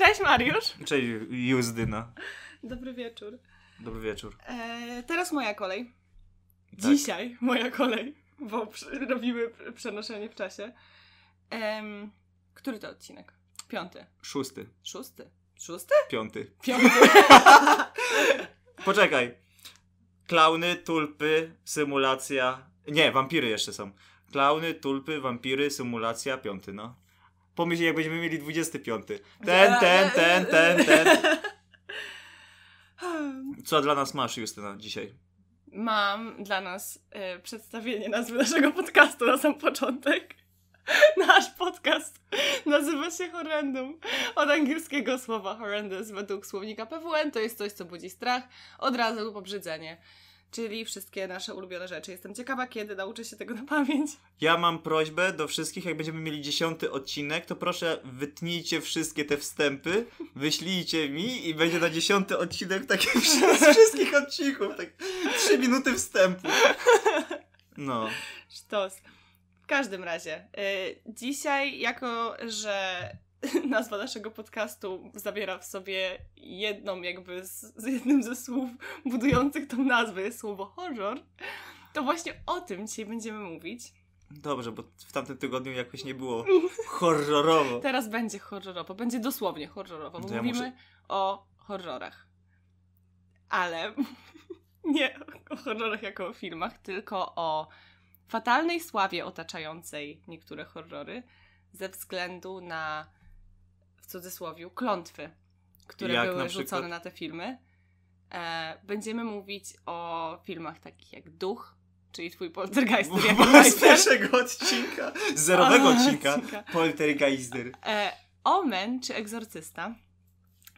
Cześć Mariusz. Cześć Juzdyna. Dobry wieczór. Dobry wieczór. E, teraz moja kolej. Tak. Dzisiaj moja kolej, bo robimy przenoszenie w czasie. Em, który to odcinek? Piąty. Szósty, Szósty? Szósty? piąty. Piąty. Poczekaj. Klauny, tulpy, symulacja. Nie, wampiry jeszcze są. Klauny, tulpy, wampiry, symulacja, piąty, no. Pomyśl, jak będziemy mieli 25. Ten, ten, ten, ten, ten. Co dla nas masz, Justyna, dzisiaj? Mam dla nas e, przedstawienie nazwy naszego podcastu na sam początek. Nasz podcast nazywa się Horrendum. Od angielskiego słowa horrendous według słownika PWN to jest coś, co budzi strach, odrazę lub obrzydzenie. Czyli wszystkie nasze ulubione rzeczy. Jestem ciekawa, kiedy nauczę się tego na pamięć. Ja mam prośbę do wszystkich, jak będziemy mieli dziesiąty odcinek, to proszę wytnijcie wszystkie te wstępy, wyślijcie mi i będzie na dziesiąty odcinek taki z wszystkich odcinków, tak trzy minuty wstępu. No. Sztos. W każdym razie, y, dzisiaj, jako że nazwa naszego podcastu zawiera w sobie jedną, jakby z, z jednym ze słów budujących tą nazwę jest słowo horror, to właśnie o tym dzisiaj będziemy mówić. Dobrze, bo w tamtym tygodniu jakoś nie było horrorowo. Teraz będzie horrorowo, będzie dosłownie horrorowo, bo To ja mówimy muszę- o horrorach. Ale nie o horrorach jako o filmach, tylko o fatalnej sławie otaczającej niektóre horrory ze względu na, cudzysłowie, klątwy, które Jak były na przykład? rzucone na te filmy. E, będziemy mówić o filmach takich jak Duch, czyli twój poltergeist, jak Z pierwszego odcinka, zerowego O, odcinka, odcinka. poltergeister. E, Omen czy Egzorcysta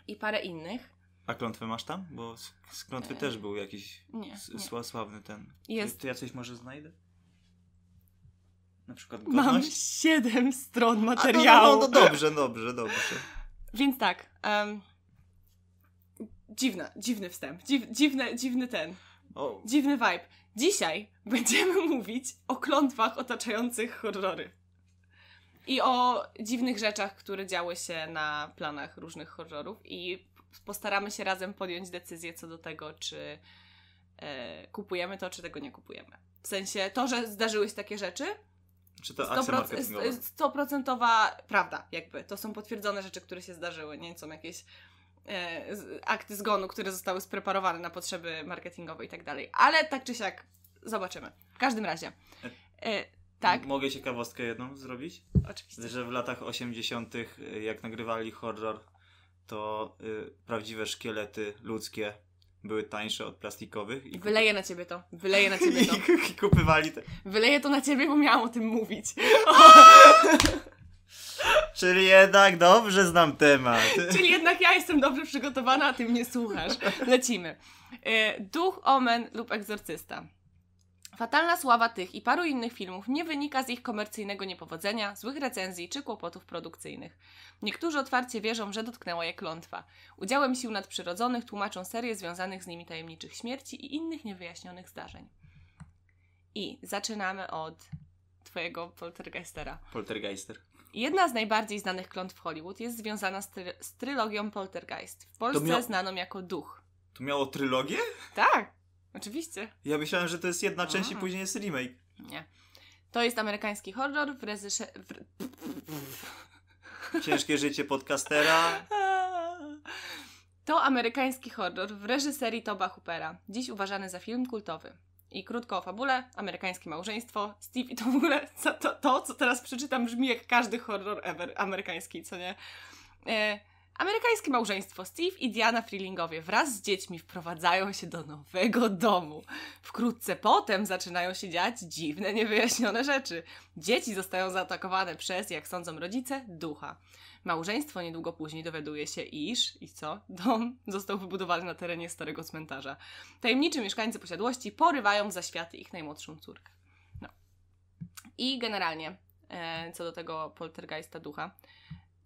i parę innych. A klątwę masz tam? Bo z, z klątwy E, też był jakiś nie, nie. sła- sławny ten. Jest. To ja coś może znajdę? Na przykład Mam godność? siedem stron A, no, materiału. no, no, no dobrze, dobrze, dobrze. Więc tak. Um, dziwna, dziwny wstęp. Dziw, dziwny, dziwny ten. Dziwny vibe. Dzisiaj będziemy mówić o klątwach otaczających horrory. I o dziwnych rzeczach, które działy się na planach różnych horrorów. I postaramy się razem podjąć decyzję co do tego, czy e, kupujemy to, czy tego nie kupujemy. W sensie to, że zdarzyły się takie rzeczy, czy to akcja marketingowa? 100%, stoprocentowa prawda, jakby. To są potwierdzone rzeczy, które się zdarzyły. Nie są jakieś e, z- akty zgonu, które zostały spreparowane na potrzeby marketingowe i tak dalej. Ale tak czy siak zobaczymy. W każdym razie. E, tak, M- Mogę ciekawostkę jedną zrobić? oczywiście. Że w latach 80., y, jak nagrywali horror, to y, prawdziwe szkielety ludzkie były tańsze od plastikowych. I Wyleję na ciebie to. Wyleję na ciebie to. I, I kupywali te. Wyleję to na ciebie, bo miałam o tym mówić. Czyli jednak dobrze znam temat. Czyli jednak ja jestem dobrze przygotowana, a ty mnie słuchasz. Lecimy. E, Duch, Omen lub Egzorcysta. Fatalna sława tych i paru innych filmów nie wynika z ich komercyjnego niepowodzenia, złych recenzji czy kłopotów produkcyjnych. Niektórzy otwarcie wierzą, że dotknęła je klątwa. Udziałem sił nadprzyrodzonych tłumaczą serię związanych z nimi tajemniczych śmierci i innych niewyjaśnionych zdarzeń. I zaczynamy od twojego poltergeistera. Poltergeister. Jedna z najbardziej znanych klątw Hollywood jest związana z, try- z trylogią Poltergeist. W Polsce znaną jako Duch. To miało trylogię? Tak, oczywiście. Ja myślałem, że to jest jedna część i później jest remake. Nie. To jest amerykański horror w reżyse... W... Ciężkie życie podcastera. To amerykański horror w reżyserii Toba Hoopera, dziś uważany za film kultowy. I krótko o fabule, amerykańskie małżeństwo, Steve i to w ogóle, co, to, to co teraz przeczytam brzmi jak każdy horror ever amerykański, co nie? E, amerykańskie małżeństwo Steve i Diana Freelingowie wraz z dziećmi wprowadzają się do nowego domu. Wkrótce potem zaczynają się dziać dziwne, niewyjaśnione rzeczy. Dzieci zostają zaatakowane przez, jak sądzą rodzice, ducha. Małżeństwo niedługo później dowiaduje się, iż, i co? Dom został wybudowany na terenie starego cmentarza. Tajemniczy mieszkańcy posiadłości porywają za światy ich najmłodszą córkę. No. I generalnie, e, co do tego poltergeista ducha,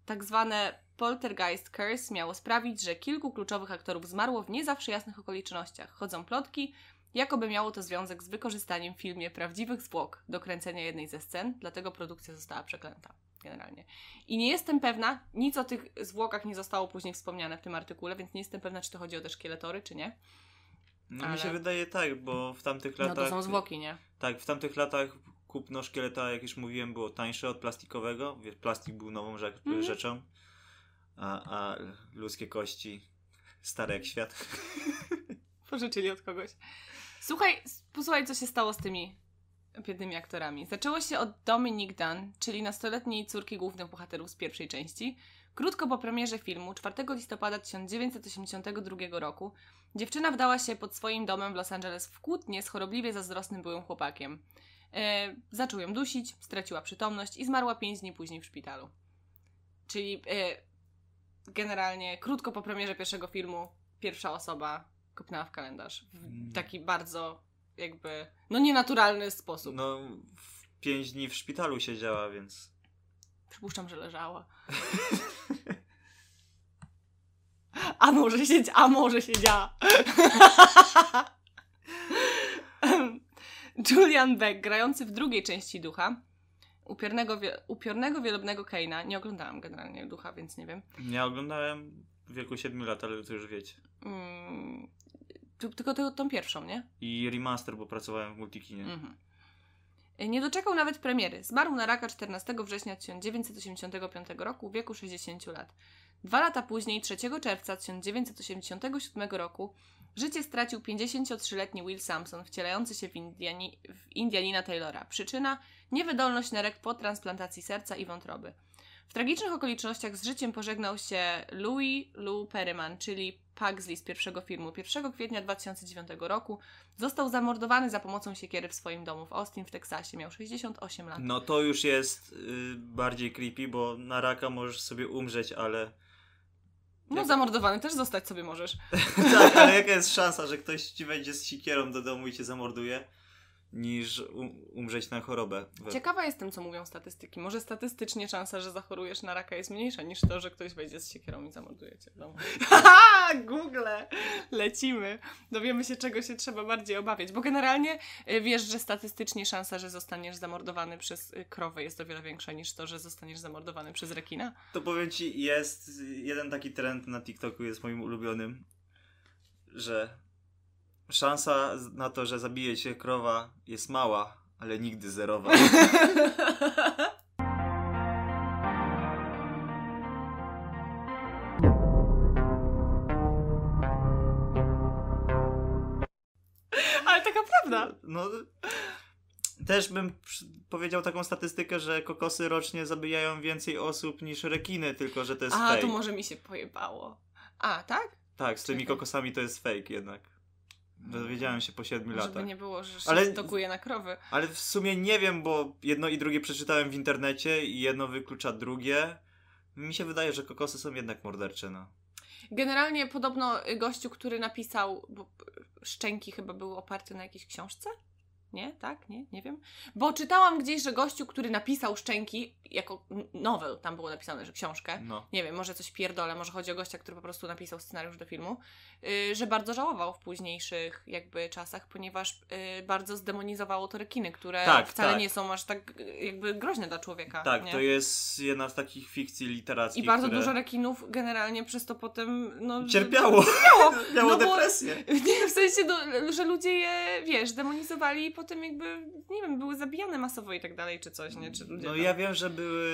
tak zwane poltergeist curse miało sprawić, że kilku kluczowych aktorów zmarło w nie zawsze jasnych okolicznościach. Chodzą plotki, jakoby miało to związek z wykorzystaniem w filmie prawdziwych zwłok do kręcenia jednej ze scen, dlatego produkcja została przeklęta. generalnie. I nie jestem pewna, nic o tych zwłokach nie zostało później wspomniane w tym artykule, więc nie jestem pewna, czy to chodzi o te szkieletory, czy nie. No Ale- mi się wydaje tak, bo w tamtych No latach... to są zwłoki, nie? Tak, w tamtych latach kupno szkieleta, jak już mówiłem, było tańsze od plastikowego. Plastik był nową rzecz, Mhm. rzeczą, a, a ludzkie kości stare jak świat. Pożyczyli od kogoś. Słuchaj, posłuchaj, co się stało z tymi biednymi aktorami. Zaczęło się od Dominique Dunn, czyli nastoletniej córki głównych bohaterów z pierwszej części. Krótko po premierze filmu, 4 listopada 1982 roku, dziewczyna wdała się pod swoim domem w Los Angeles w kłótnię z chorobliwie zazdrosnym byłym chłopakiem. E, zaczął ją dusić, straciła przytomność i zmarła 5 dni później w szpitalu. Czyli e, generalnie krótko po premierze pierwszego filmu pierwsza osoba kopnęła w kalendarz. W Mm. taki bardzo jakby, no nienaturalny sposób. No, w pięć dni w szpitalu siedziała, więc... Przypuszczam, że leżała. A może się, a może siedziała. Julian Beck, grający w drugiej części Ducha, upiornego, upiornego wielobnego Keina. Nie oglądałam generalnie Ducha, więc nie wiem. Ja oglądałem w wieku 7 lat, ale to już wiecie. Mm, tylko tę- tą pierwszą, nie? I remaster, bo pracowałem w Multikinie. Mhm. Nie doczekał nawet premiery. Zmarł na raka 14 września 1985 roku w wieku 60 lat. Dwa lata później, 3 czerwca 1987 roku, życie stracił 53-letni Will Sampson, wcielający się w, Indiani, w Indianina Taylora. Przyczyna? Niewydolność nerek po transplantacji serca i wątroby. W tragicznych okolicznościach z życiem pożegnał się Louis Lou Perryman, czyli Pugsley z pierwszego filmu. 1 kwietnia 2009 roku Został zamordowany za pomocą siekiery w swoim domu w Austin w Teksasie. Miał 68 lat. No to już jest y, bardziej creepy, bo na raka możesz sobie umrzeć, ale... No, jak- zamordowany też zostać sobie możesz. tak, ale jaka jest szansa, że ktoś ci wejdzie z sikierą do domu i cię zamorduje, niż um, umrzeć na chorobę? Ciekawa jestem, co mówią statystyki. Może statystycznie szansa, że zachorujesz na raka jest mniejsza niż to, że ktoś wejdzie z siekierą i zamorduje cię w domu. Haha, Google! Lecimy. Dowiemy się, czego się trzeba bardziej obawiać. Bo generalnie y, wiesz, że statystycznie szansa, że zostaniesz zamordowany przez y, krowę jest o wiele większa niż to, że zostaniesz zamordowany przez rekina. To powiem ci, jest jeden taki trend na TikToku, jest moim ulubionym, że szansa na to, że zabije cię krowa jest mała, ale nigdy zerowa. Ale taka prawda. No, też bym powiedział taką statystykę, że kokosy rocznie zabijają więcej osób niż rekiny, tylko że to jest A, fake. to może mi się pojebało. A, tak? Tak, z tymi kokosami to jest fake jednak. Dowiedziałem się po 7 Żeby latach. nie było, że się Ale- stokuje na krowy. Ale w sumie nie wiem, bo jedno i drugie przeczytałem w internecie i jedno wyklucza drugie. Mi się wydaje, że kokosy są jednak mordercze, no. Generalnie podobno gościu, który napisał, bo szczęki chyba były oparte na jakiejś książce? Nie? Tak? Nie? Nie wiem. Bo czytałam gdzieś, że gościu, który napisał szczęki jako n- novel, tam było napisane, że książkę. No. Nie wiem, może coś pierdolę, może chodzi o gościa, który po prostu napisał scenariusz do filmu, y, że bardzo żałował w późniejszych jakby czasach, ponieważ y, bardzo zdemonizowało to rekiny, które Tak, wcale tak. nie są aż tak y, jakby groźne dla człoweka. Tak, nie? to jest jedna z takich fikcji literackich, I bardzo które dużo rekinów generalnie przez to potem no, cierpiało. Cierpiało. Miało No bo- depresję. Nie, w sensie, no, że ludzie je, wiesz, demonizowali i potem jakby, nie wiem, były zabijane masowo i tak dalej, czy coś, nie? Czy ludzie No tam- ja wiem, że były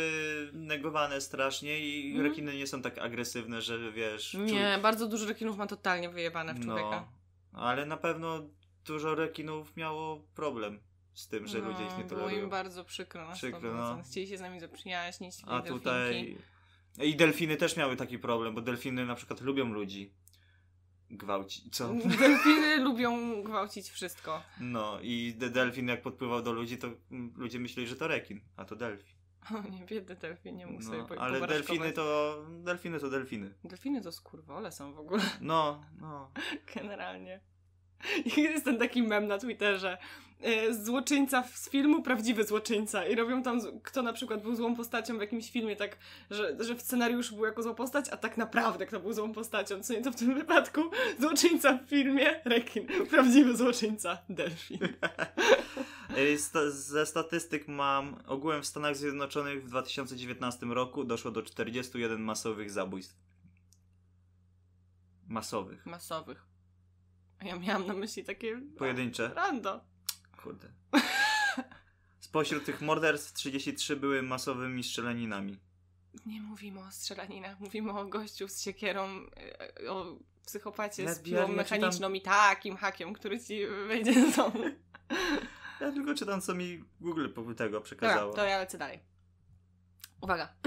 negowane strasznie i Mhm. rekiny nie są tak agresywne, że wiesz... czu- Nie, bardzo dużo rekinów ma totalnie wyjebane w człowieka. No, ale na pewno dużo rekinów miało problem z tym, że ludzie ich nie No, Było tolerują. im bardzo przykro na Przykro, 100%. no. Chcieli się z nami zaprzyjaźnić. A delfinki. tutaj... I delfiny też miały taki problem, bo delfiny na przykład lubią ludzi gwałcić. Co? Delfiny lubią gwałcić wszystko. No i de- delfin jak podpływał do ludzi, to ludzie myśleli, że to rekin, a to delfin. O nie, biedny delfin, nie mógł sobie No, po- ale delfiny to... Delfiny to delfiny. Delfiny to skurwole są w ogóle. No, no. Generalnie. Jest ten taki mem na Twitterze. e, Złoczyńca z filmu, prawdziwy złoczyńca. I robią tam, kto na przykład był złą postacią w jakimś filmie, tak, że, że w scenariuszu był jako zła postać, a tak naprawdę kto był złą postacią. Co nie to w tym wypadku złoczyńca w filmie, rekin. Prawdziwy złoczyńca, delfin. Ze statystyk mam, ogółem w Stanach Zjednoczonych w 2019 roku doszło do 41 masowych zabójstw. Masowych. Masowych. A ja miałam na myśli takie... Pojedyncze. Rando. Kurde. Spośród tych morderstw 33 były masowymi strzelaninami. Nie mówimy o strzelaninach, mówimy o gościu z siekierą, e, o psychopacie z Nawet piłą ja- ja mechaniczną i takim hakiem, który ci wejdzie do domu. Ja tylko czytam, co mi Google tego Dobra, przekazało. to ja lecę dalej. Uwaga.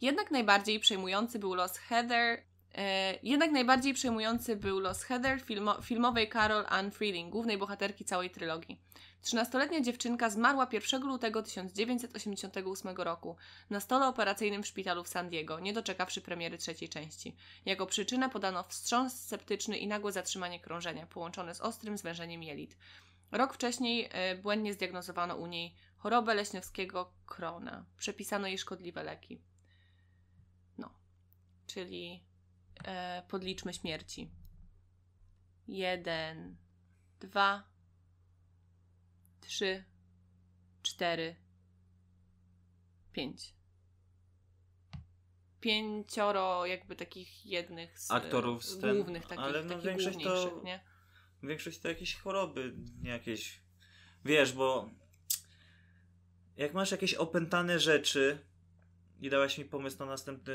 Jednak najbardziej przejmujący był los Heather. E, jednak najbardziej przejmujący był los Heather, filmo, filmowej Carol Ann Freeling, głównej bohaterki całej trylogii. Trzynastoletnia dziewczynka zmarła 1 lutego 1988 roku na stole operacyjnym w szpitalu w San Diego, nie doczekawszy premiery trzeciej części. Jako przyczynę podano wstrząs septyczny i nagłe zatrzymanie krążenia, połączone z ostrym zwężeniem jelit. Rok wcześniej e, błędnie zdiagnozowano u niej chorobę leśniowskiego Krona. Przepisano jej szkodliwe leki. No, czyli e, podliczmy śmierci. Jeden, dwa, trzy, cztery, pięć. Pięcioro jakby takich jednych z Aktorów z ten- głównych, takich, ale no takich większość to- nie? Większość to jakieś choroby, jakieś. Wiesz, bo jak masz jakieś opętane rzeczy i dałaś mi pomysł na następny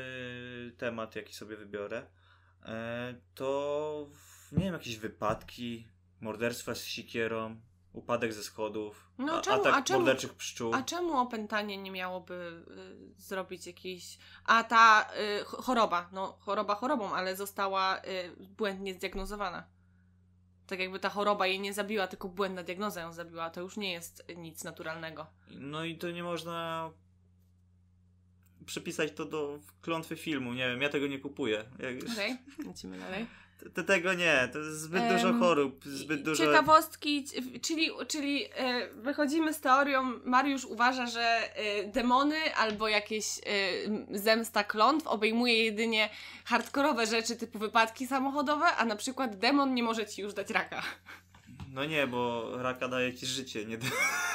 temat, jaki sobie wybiorę, e, to nie wiem, jakieś wypadki, morderstwa z sikierą, upadek ze schodów, No, a, czemu- atak a czemu- morderczych pszczół. A czemu opętanie nie miałoby y, zrobić jakiejś. A ta y, ch- choroba, no choroba chorobą, ale została y, błędnie zdiagnozowana. Tak jakby ta choroba jej nie zabiła, tylko błędna diagnoza ją zabiła, to już nie jest nic naturalnego. No i to nie można przypisać to do klątwy filmu, nie wiem, ja tego nie kupuję. Jak... Okej, lecimy dalej. T- Tego nie, to jest zbyt Em, dużo chorób, zbyt dużo... Ciekawostki, czyli, czyli e, wychodzimy z teorią, Mariusz uważa, że e, demony albo jakieś e, zemsta klątw obejmuje jedynie hardkorowe rzeczy typu wypadki samochodowe, a na przykład demon nie może ci już dać raka. No nie, bo raka daje ci życie, nie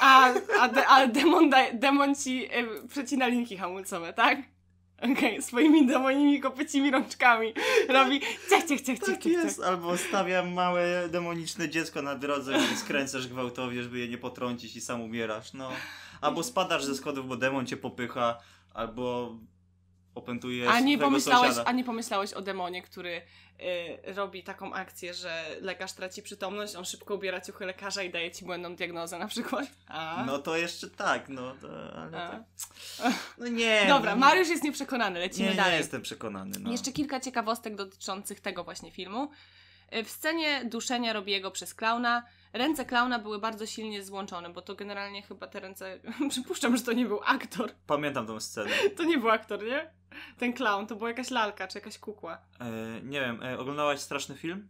A, a, de, a demon, daje, demon ci e, przecina linki hamulcowe, tak? Okej, swoimi demonimi kopycimi rączkami robi ciach, ciach, ciach, ciach, Tak ciach, jest, albo stawiam małe demoniczne dziecko na drodze i skręcasz gwałtownie, żeby je nie potrącić i sam umierasz, no. Albo spadasz ze schodów, bo demon cię popycha, albo opętujesz A nie, pomyślałeś, sąsiada. a nie pomyślałeś o demonie, który y, robi taką akcję, że lekarz traci przytomność, on szybko ubiera ciuchy lekarza i daje ci błędną diagnozę na przykład. A? No to jeszcze tak, no to, ale tak. No nie. Dobra, no, Mariusz jest nieprzekonany, lecimy nie, dalej. nie jestem przekonany, no. Jeszcze kilka ciekawostek dotyczących tego właśnie filmu. Y, W scenie duszenia Robiego przez klauna ręce klauna były bardzo silnie złączone, bo to generalnie chyba te ręce... Przypuszczam, że to nie był aktor. Pamiętam tą scenę. To nie był aktor, nie? Ten klaun, to była jakaś lalka czy jakaś kukła. E, nie wiem, e, oglądałaś straszny film?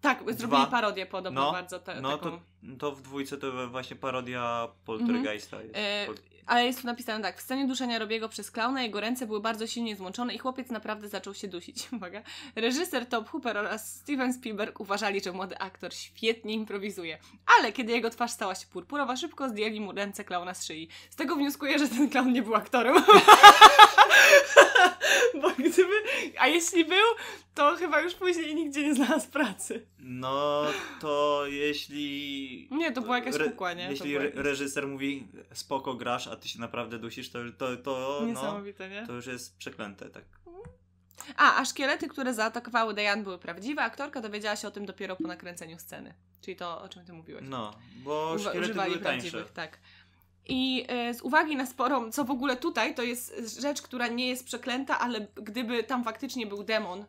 Tak, zrobili Dwa. parodię podobno No, bardzo te, No taką... to, to w dwójce to właśnie parodia Poltergeista jest. E, Ale jest tu napisane tak. W scenie duszenia Robiego przez klauna jego ręce były bardzo silnie złączone i chłopiec naprawdę zaczął się dusić. Uwaga. Reżyser Top Hooper oraz Steven Spielberg uważali, że młody aktor świetnie improwizuje. Ale kiedy jego twarz stała się purpurowa, szybko zdjęli mu ręce klauna z szyi. Z tego wnioskuję, że ten klaun nie był aktorem. Bo gdyby... A jeśli był, to chyba już później nigdzie nie znalazł pracy. No to jeśli. Nie, to była jakaś kukła, nie? Jeśli reżyser mówi spoko grasz, a ty się naprawdę dusisz, to, to, to, no, Niesamowite, nie? to już jest przeklęte, tak. A, a szkielety, które zaatakowały Diane były prawdziwe, aktorka dowiedziała się o tym dopiero po nakręceniu sceny. Czyli to, o czym ty mówiłeś. No, bo Uwa- szkielety były tańsze. tak. I e, z uwagi na sporą, co w ogóle tutaj, to jest rzecz, która nie jest przeklęta, ale gdyby tam faktycznie był demon,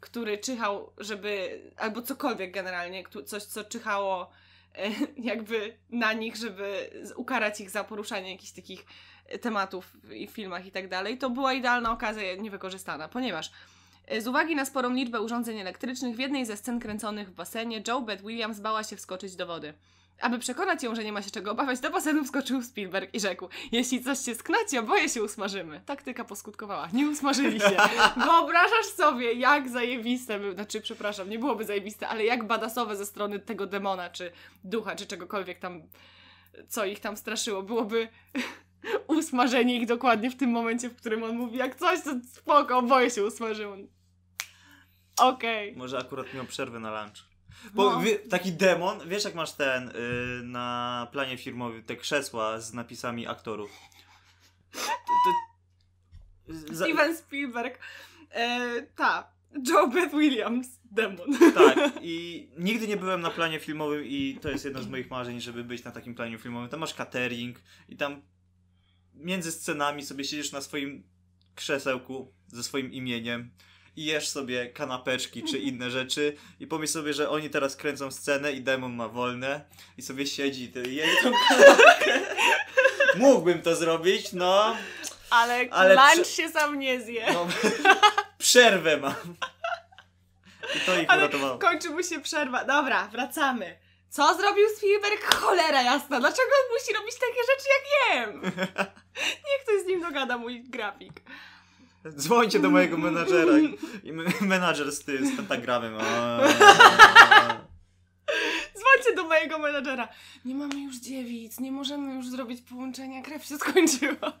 który czyhał, żeby, albo cokolwiek generalnie, coś, co czyhało e, jakby na nich, żeby ukarać ich za poruszanie jakichś takich e, tematów w filmach i tak dalej, to była idealna okazja niewykorzystana, ponieważ e, z uwagi na sporą liczbę urządzeń elektrycznych, w jednej ze scen kręconych w basenie Joe Beth Williams bała się wskoczyć do wody. Aby przekonać ją, że nie ma się czego obawiać, do basenu wskoczył Spielberg i rzekł: Jeśli coś się sknaci, oboje się usmażymy. Taktyka poskutkowała. Nie usmażyli się. Wyobrażasz sobie, jak zajebiste by, znaczy, przepraszam, nie byłoby zajebiste, ale jak badasowe ze strony tego demona, czy ducha, czy czegokolwiek tam, co ich tam straszyło, byłoby usmażenie ich dokładnie w tym momencie, w którym on mówi: Jak coś, to spoko, oboje się usmażyło. Okej. Może akurat miał przerwę na lunch. Bo No. wie, taki demon, wiesz jak masz ten y, na planie firmowym te krzesła z napisami aktorów. To, to, za- Steven Spielberg. E, ta. Joe Beth Williams. Demon. Tak, i nigdy nie byłem na planie filmowym i to jest jedno z moich marzeń, żeby być na takim planie filmowym. Tam masz catering i tam między scenami sobie siedzisz na swoim krzesełku ze swoim imieniem i jesz sobie kanapeczki czy inne rzeczy i pomyśl sobie, że oni teraz kręcą scenę i demon ma wolne i sobie siedzi i je tą kanapkę. Mógłbym to zrobić, no, Ale, Ale lunch się sam nie zje. no przerwę mam. I to ich Ale uratowało. kończy mu się przerwa. Dobra, wracamy. Co zrobił Spielberg? Cholera jasna. Dlaczego on musi robić takie rzeczy jak jem? Niech ktoś z nim dogada, mój grafik. Dzwońcie do mojego menadżera. I i me- menadżer z, ty, z pentagramem. Dzwońcie do mojego menadżera. Nie mamy już dziewic, nie możemy już zrobić połączenia, krew się skończyła.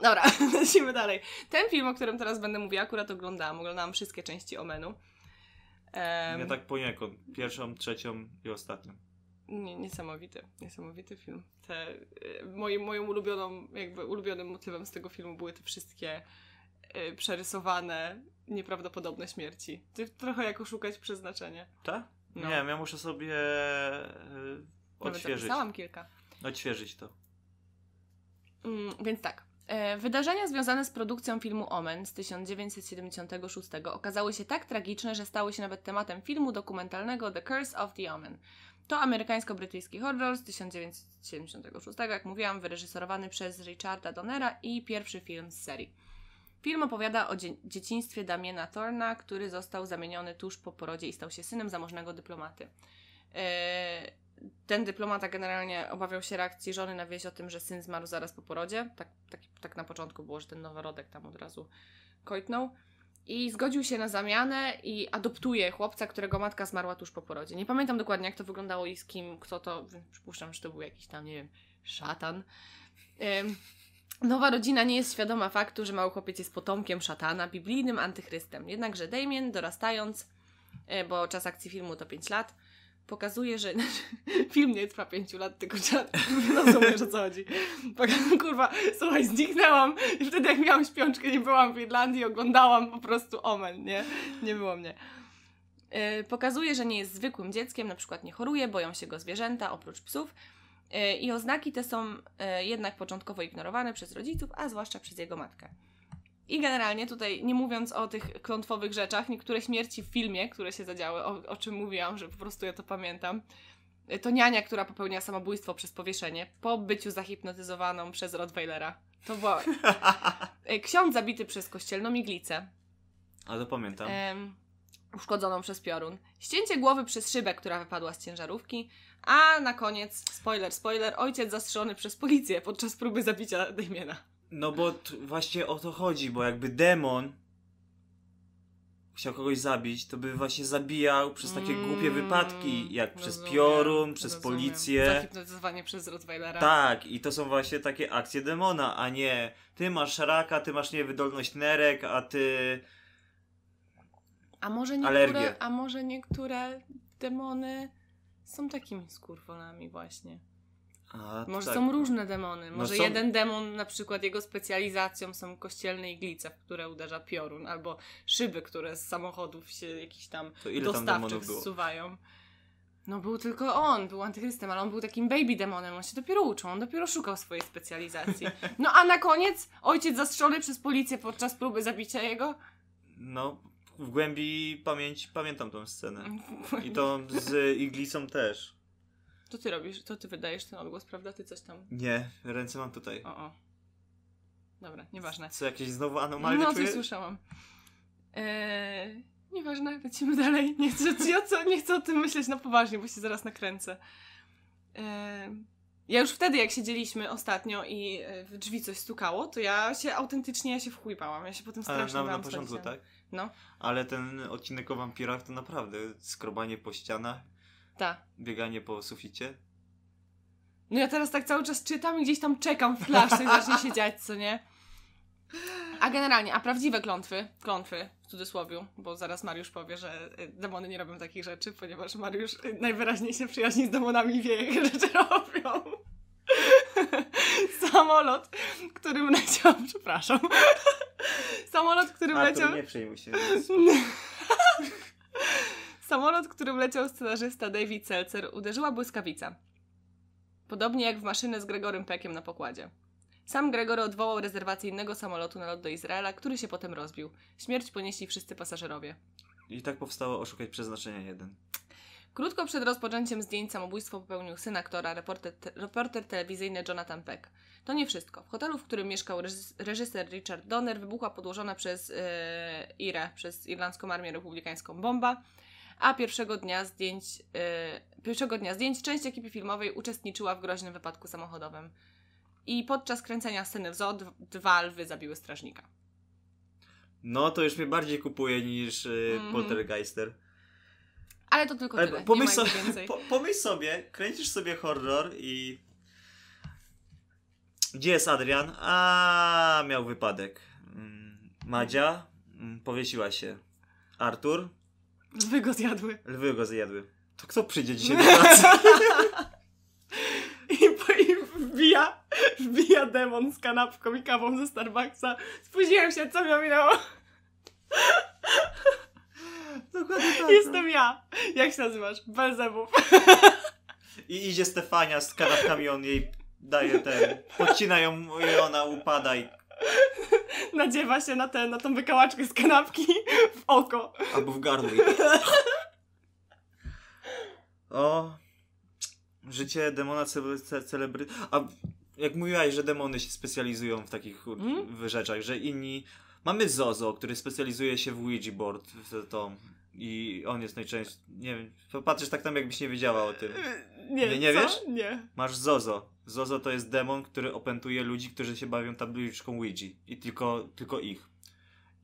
Dobra, lecimy dalej. Ten film, o którym teraz będę mówiła, akurat oglądałam. Oglądałam wszystkie części Omenu. Em, Nie tak poniekąd. Pierwszą, trzecią i ostatnią. Nie, niesamowity, niesamowity film. Te, y, moim, moją ulubioną, jakby ulubionym motywem z tego filmu były te wszystkie y, przerysowane, nieprawdopodobne śmierci. Trochę jak oszukać przeznaczenie. Tak? No. Nie, ja muszę sobie e, Nawet odświeżyć. zapisałam kilka. Odświeżyć to. Mm, więc tak. E, Wydarzenia związane z produkcją filmu Omen z 1976 okazały się tak tragiczne, że stały się nawet tematem filmu dokumentalnego The Curse of the Omen. To amerykańsko-brytyjski horror z 1976, jak mówiłam, wyreżyserowany przez Richarda Donnera i pierwszy film z serii. Film opowiada o dzie- dzieciństwie Damiena Thorna, który został zamieniony tuż po porodzie i stał się synem zamożnego dyplomaty. E, ten dyplomata generalnie obawiał się reakcji żony na wieść o tym, że syn zmarł zaraz po porodzie. Tak, tak, tak na początku było, że ten noworodek tam od razu kojtnął. I zgodził się na zamianę i adoptuje chłopca, którego matka zmarła tuż po porodzie. Nie pamiętam dokładnie, jak to wyglądało i z kim, kto to. Przypuszczam, że to był jakiś tam, nie wiem, szatan. Ym, Nowa rodzina nie jest świadoma faktu, że mały chłopiec jest potomkiem szatana, biblijnym antychrystem. Jednakże Damien, dorastając, e, bo czas akcji filmu to 5 lat, pokazuje, że film nie trwa 5 lat, tylko trzeba rozumiesz o co chodzi. Kurwa, słuchaj, zniknęłam i wtedy jak miałam śpiączkę, nie byłam w Irlandii, oglądałam po prostu Omen, nie? Nie było mnie. E, Pokazuje, że nie jest zwykłym dzieckiem, na przykład nie choruje, boją się go zwierzęta, oprócz psów. E, I oznaki te są e, jednak początkowo ignorowane przez rodziców, a zwłaszcza przez jego matkę. I generalnie tutaj, nie mówiąc o tych klątwowych rzeczach, niektóre śmierci w filmie, które się zadziały, o, o czym mówiłam, że po prostu ja to pamiętam, e, to niania, która popełnia samobójstwo przez powieszenie po byciu zahipnotyzowaną przez Rottweilera. To była... E, Ksiądz zabity przez kościelną iglicę, A to pamiętam. em, uszkodzoną przez piorun, ścięcie głowy przez szybę, która wypadła z ciężarówki, a na koniec, spoiler, spoiler, ojciec zastrzelony przez policję podczas próby zabicia Damiena. No bo właśnie o to chodzi, bo jakby demon chciał kogoś zabić, to by właśnie zabijał przez takie głupie Mm, wypadki, jak przez rozumiem, piorun, przez rozumiem. policję. Zahipnotyzowanie przez Rottweilera. Tak, i to są właśnie takie akcje demona, a nie ty masz raka, ty masz niewydolność nerek, a ty... A może niektóre, Alergie. a może niektóre demony są takimi skurwolami właśnie. A, Może tak. są różne demony. No Może są- jeden demon, na przykład jego specjalizacją są kościelne iglice, w które uderza piorun, albo szyby, które z samochodów się jakiś tam dostawczych zsuwają. No był tylko on, był antychrystem, ale on był takim baby demonem, on się dopiero uczył, on dopiero szukał swojej specjalizacji. No a na koniec ojciec zastrzelony przez policję podczas próby zabicia jego. No, w głębi pamięci pamiętam tą scenę. I to z iglicą też. To ty robisz, to ty wydajesz ten odgłos, prawda? Ty coś tam. Nie, ręce mam tutaj. O, o. Dobra, nieważne. Co, jakieś znowu anomalie No, czuję? coś słyszałam. Eee, Nieważne, lecimy dalej. Nie chcę, ja co, nie chcę o tym myśleć na poważnie, bo się zaraz nakręcę. E, ja już wtedy, jak siedzieliśmy ostatnio i e, w drzwi coś stukało, to ja się autentycznie, ja się wchłipałam. Ja się potem Ale strasznie na, na bałam początku, tak? No, Ale ten odcinek o wampirach to naprawdę skrobanie po ścianach, tak. bieganie po suficie. No ja teraz tak cały czas czytam i gdzieś tam czekam w flaszce i zacznie się dziać, co nie? A generalnie, a prawdziwe klątwy, klątwy w cudzysłowie, bo zaraz Mariusz powie, że y, demony nie robią takich rzeczy, ponieważ Mariusz y, najwyraźniej się przyjaźni z demonami i wie, jakie rzeczy robią. Samolot, którym leciał, przepraszam. Samolot, którym leciał... nie przejmuj się. Samolot, którym leciał scenarzysta David Seltzer, uderzyła błyskawica. Podobnie jak w maszynę z Gregorem Peckiem na pokładzie. Sam Gregor odwołał rezerwację innego samolotu na lot do Izraela, który się potem rozbił. Śmierć ponieśli wszyscy pasażerowie. I tak powstało Oszukać Przeznaczenia 1. Krótko przed rozpoczęciem zdjęć samobójstwo popełnił syn aktora, reporter, te, reporter telewizyjny Jonathan Peck. To nie wszystko. W hotelu, w którym mieszkał reżys- reżyser Richard Donner, wybuchła podłożona przez e, IRę, przez Irlandzką Armię Republikańską bomba, a pierwszego dnia zdjęć, e, pierwszego dnia zdjęć część ekipy filmowej uczestniczyła w groźnym wypadku samochodowym. I podczas kręcenia sceny w zoo dwa lwy zabiły strażnika. No to już mnie bardziej kupuje niż y, Mhm. Poltergeister. Ale to tylko Ale tyle. pomyśl, po, pomyśl sobie, kręcisz sobie horror i... Gdzie jest Adrian? A miał wypadek. Mm, Madzia mm, powiesiła się. Artur, Lwy go zjadły. lwy go zjadły. To kto przyjdzie dzisiaj do pracy? I, po- I wbija, wbija demon z kanapką i kawą ze Starbucksa. Spóźniłem się, co mi minęło? Dokładnie tak. Jestem ja. Jak się nazywasz? Belzebub. I idzie Stefania z kanapkami, on jej daje ten... Podcina ją i ona upada i... Nadziewa się na, tę na tą wykałaczkę z kanapki w oko. Albo w gardło. i- O... Życie demona ce- ce- celebry... A jak mówiłaś, że demony się specjalizują w takich Mm. rzeczach, że inni... Mamy Zozo, który specjalizuje się w Ouija board, w to... I on jest najczęściej... Nie wiem, patrzysz tak tam jakbyś nie wiedziała o tym. Nie, Nie, nie wiesz? Nie. Masz Zozo. Zozo to jest demon, który opętuje ludzi, którzy się bawią tabliczką Ouija. I tylko, tylko ich.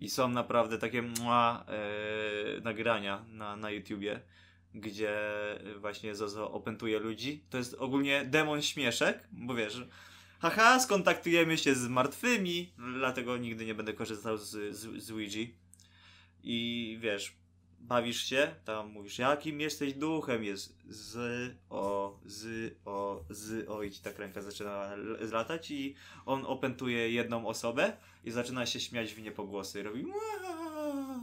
I są naprawdę takie mła, e, nagrania na, na YouTubie, gdzie właśnie Zozo opętuje ludzi. To jest ogólnie demon śmieszek, bo wiesz, haha, skontaktujemy się z martwymi, dlatego nigdy nie będę korzystał z, z, z Ouija. I wiesz, bawisz się, tam mówisz, jakim jesteś duchem, jest z, o, z, o, z, o i ci tak ręka zaczyna l- latać i on opętuje jedną osobę i zaczyna się śmiać w niepogłosy, robi "Mua".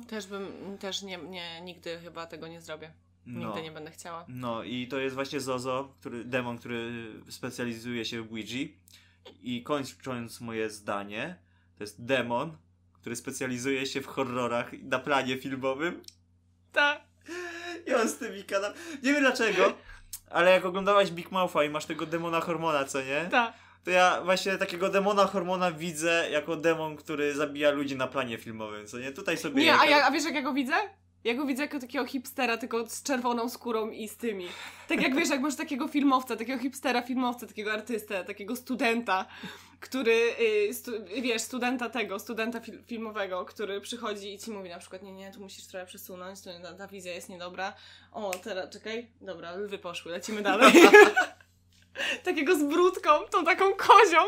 Też bym, też nie, nie, nigdy chyba tego nie zrobię. no. Nigdy nie będę chciała. No i to jest właśnie Zozo, który, demon, który specjalizuje się w Ouija i kończąc moje zdanie, to jest demon, który specjalizuje się w horrorach na planie filmowym Tak. I on z tymi kanał. Nie wiem dlaczego, ale jak oglądałaś Big Moutha i masz tego demona hormona, co nie? Tak. To ja właśnie takiego demona hormona widzę jako demon, który zabija ludzi na planie filmowym, co nie? Tutaj sobie. Nie, a, jaka- ja, a wiesz jak ja go widzę? Ja go widzę jako takiego hipstera, tylko z czerwoną skórą i z tymi. Tak jak wiesz, jak masz takiego filmowca, takiego hipstera filmowca, takiego artystę, takiego studenta, który, y, stu, wiesz, studenta tego, studenta fil, filmowego, który przychodzi i ci mówi na przykład, nie, nie, tu musisz trochę przesunąć, tu ta, ta wizja jest niedobra. O, teraz, czekaj, dobra, lwy poszły, lecimy dalej. takiego z brudką, tą taką kozią.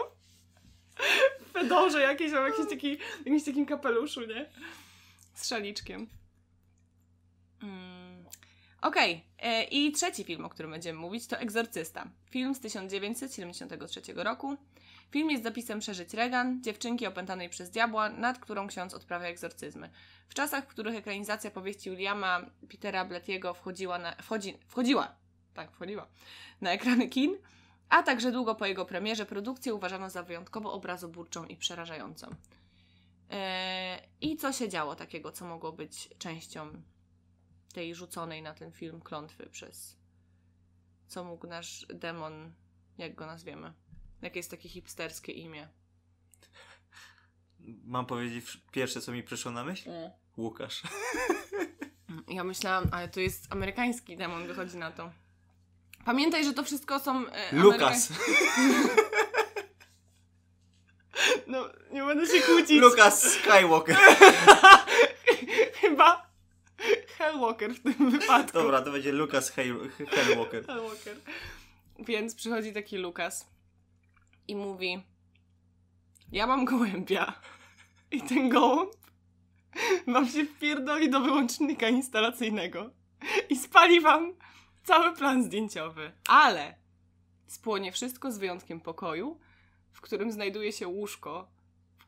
W fedorze jakiejś, albo jakiś taki, jakimś takim kapeluszu, nie? Z szaliczkiem. Okej, e, i trzeci film, o którym będziemy mówić, to Egzorcysta. Film z 1973 roku. Film jest zapisem przeżyć Regan, dziewczynki opętanej przez diabła, nad którą ksiądz odprawia egzorcyzmy. W czasach, w których ekranizacja powieści Williama Petera Blattiego wchodziła na, wchodzi, wchodziła, tak, wchodziła, na ekrany kin, a także długo po jego premierze produkcję uważano za wyjątkowo obrazoburczą i przerażającą. E, I co się działo takiego, co mogło być częścią tej rzuconej na ten film klątwy przez co mógł nasz demon, jak go nazwiemy? Jakie jest takie hipsterskie imię? Mam powiedzieć pierwsze, co mi przyszło na myśl? Łukasz. Ja myślałam, ale to jest amerykański demon, wychodzi na to. Pamiętaj, że to wszystko są. E, Lukas. No, nie będę się kłócić. Lukas Skywalker. Chyba Hellwalker w tym wypadku. Dobra, to będzie Lukas Hell- Hellwalker. Hellwalker. Więc przychodzi taki Lukas i mówi: Ja mam gołębia. I ten gołąb wam się wpierdoli do wyłącznika instalacyjnego i spali wam cały plan zdjęciowy. Ale spłonie wszystko z wyjątkiem pokoju, w którym znajduje się łóżko,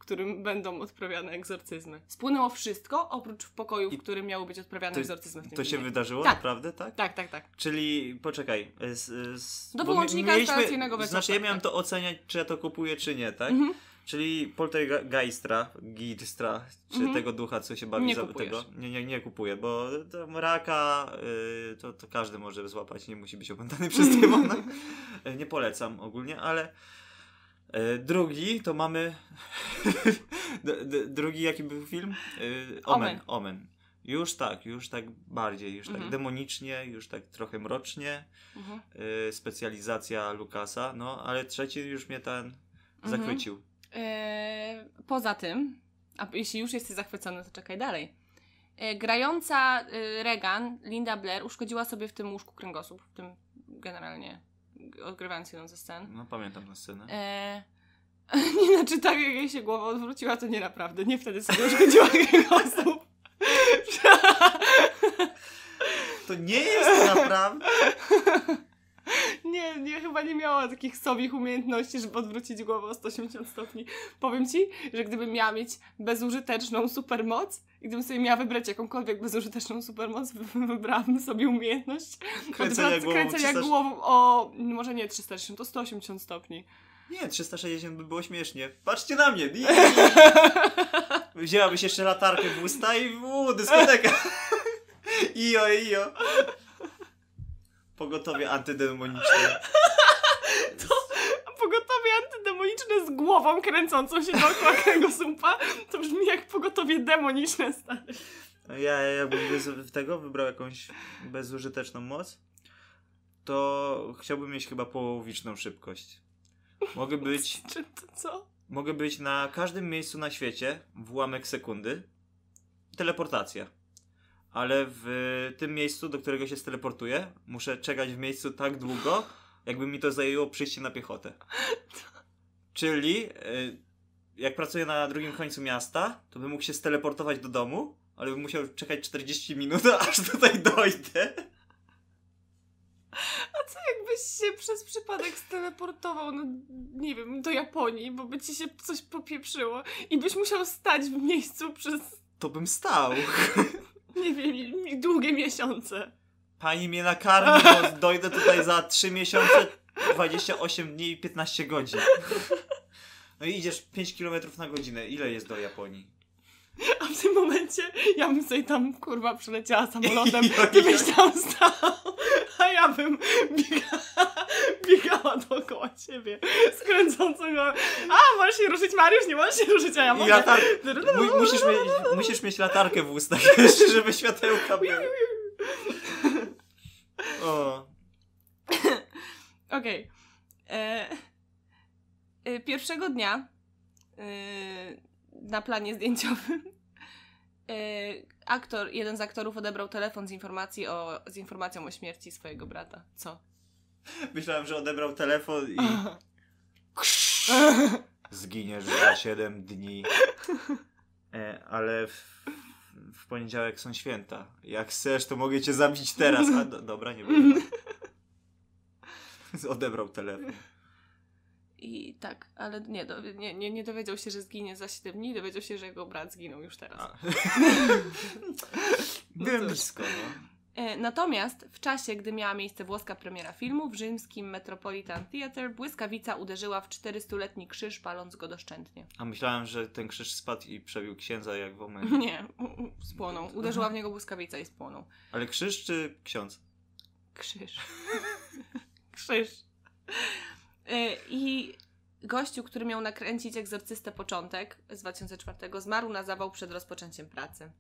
którym będą odprawiane egzorcyzmy. Spłynęło wszystko, oprócz w pokoju, w którym miały być odprawiane to- egzorcyzmy w tym To się filmie. wydarzyło, Tak. naprawdę, tak? Tak, tak, tak. Czyli, poczekaj. Z, z, Do wyłącznika instalacyjnego Znaczy, ja miałem tak. to oceniać, czy ja to kupuję, czy nie, tak? Mhm. Czyli poltergeistra, gistra, czy Mhm. tego ducha, co się bawi Nie za kupujesz. tego. Nie, nie, nie kupuję, bo tam raka y, to, to każdy może złapać, nie musi być opętany przez demona. Nie polecam ogólnie, ale y, drugi to mamy. Drugi jaki był film? Y, Omen. Omen. Omen. Już tak, już tak bardziej, już Mhm. tak demonicznie, już tak trochę mrocznie. Mhm. Y, specjalizacja Lukasa, no ale trzeci już mnie ten Mhm. zachwycił. E, poza tym, a jeśli już jesteś zachwycony, to czekaj dalej. E, grająca e, Regan, Linda Blair, uszkodziła sobie w tym łóżku kręgosłup, w tym generalnie odgrywając jedną ze scen. No pamiętam tę scenę. E, nie, znaczy tak jak jej się głowa odwróciła, to nie naprawdę. Nie wtedy sobie uszkodziła kręgosłup. To nie jest naprawdę. Nie, nie, chyba nie miała takich sobich umiejętności, żeby odwrócić głowę o 180 stopni. Powiem ci, że gdybym miała mieć bezużyteczną supermoc i gdybym sobie miała wybrać jakąkolwiek bezużyteczną supermoc, wy- wybrałabym sobie umiejętność Kręcenia odwrac- głową. kręcenia 300... głową o, może nie 360, to 180 stopni. Nie, 360 by było śmiesznie. Patrzcie na mnie. Wzięłabyś jeszcze latarkę w usta i u, dyskoteka. Ijo, ijo. Pogotowie antydemoniczne. A pogotowie antydemoniczne z głową kręcącą się dookoła kręgosłupa, to brzmi jak pogotowie demoniczne, stary. No Ja jakbym bez tego wybrał jakąś bezużyteczną moc, to chciałbym mieć chyba połowiczną szybkość. Mogę być Czy to co? Mogę być na każdym miejscu na świecie w ułamek sekundy. Teleportacja. Ale w tym miejscu, do którego się steleportuję, muszę czekać w miejscu tak długo, jakby mi to zajęło przyjście na piechotę. Czyli y, jak pracuję na drugim końcu miasta, to bym mógł się steleportować do domu, ale bym musiał czekać 40 minut, aż tutaj dojdę. A co jakbyś się przez przypadek steleportował, no nie wiem, do Japonii, bo by ci się coś popieprzyło i byś musiał stać w miejscu przez, To bym stał. nie wiem, długie miesiące. Pani mnie nakarmi, bo dojdę tutaj za 3 miesiące, 28 dni i 15 godzin. No i idziesz 5 km na godzinę. Ile jest do Japonii? A w tym momencie ja bym sobie tam, kurwa, przyleciała samolotem, ty byś tam stał, a ja bym biegała, biegała dookoła ciebie, skręcącą go. A, możesz się ruszyć, Mariusz, nie możesz się ruszyć, a ja mogę. latar... Mu- musisz, mieć, musisz mieć latarkę w ustach jeszcze, żeby światełka były. O, Okej. E, e, Pierwszego dnia e, na planie zdjęciowym e, aktor, jeden z aktorów odebrał telefon z, informacji o, z informacją o śmierci swojego brata. Co? myślałem, że odebrał telefon i zginiesz za 7 dni. E, ale w, w poniedziałek są święta. Jak chcesz, to mogę cię zabić teraz. A, do, dobra, nie będę. Odebrał telefon. I tak, ale nie, do, nie, nie, nie dowiedział się, że zginie za 7 dni, dowiedział się, że jego brat zginął już teraz. Byłem blisko, no. E, Natomiast w czasie, gdy miała miejsce włoska premiera filmu, w rzymskim Metropolitan Theatre błyskawica uderzyła w 400-letni krzyż, paląc go doszczętnie. A myślałem, że ten krzyż spadł i przebił księdza jak w Omen. Nie, spłonął. Uderzyła w niego błyskawica i spłonął. Ale krzyż czy ksiądz? Krzyż. Krzyż. E, I gościu, który miał nakręcić egzorcystę początek z 2004, zmarł na zawał przed rozpoczęciem pracy.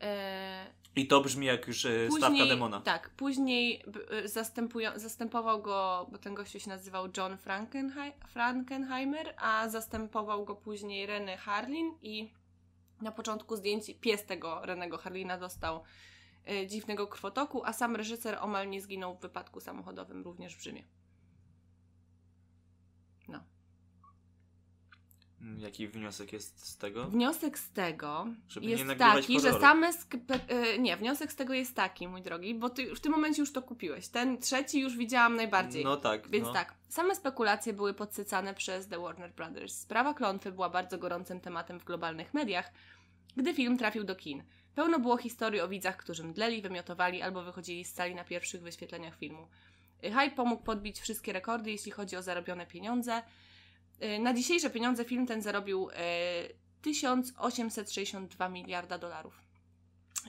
E, I to brzmi jak już e, stawka później, demona. Tak, później zastępował go, bo ten gościu się nazywał John Frankenhei- Frankenheimer, a zastępował go później René Harlin i na początku zdjęć pies tego Renego Harlina dostał dziwnego krwotoku, a sam reżyser omal nie zginął w wypadku samochodowym również w Rzymie. No. Mm, Jaki wniosek jest z tego? Wniosek z tego Żeby jest taki, że horroru. same. Sk- e, nie, wniosek z tego jest taki, mój drogi, bo ty w tym momencie już to kupiłeś. Ten trzeci już widziałam najbardziej. No tak. Więc no. tak, same spekulacje były podsycane przez The Warner Brothers. Sprawa klątwy była bardzo gorącym tematem w globalnych mediach, gdy film trafił do kin. Pełno było historii o widzach, którzy mdleli, wymiotowali albo wychodzili z sali na pierwszych wyświetleniach filmu. Hype pomógł podbić wszystkie rekordy, jeśli chodzi o zarobione pieniądze. Y, Na dzisiejsze pieniądze film ten zarobił y, 1862 miliarda dolarów.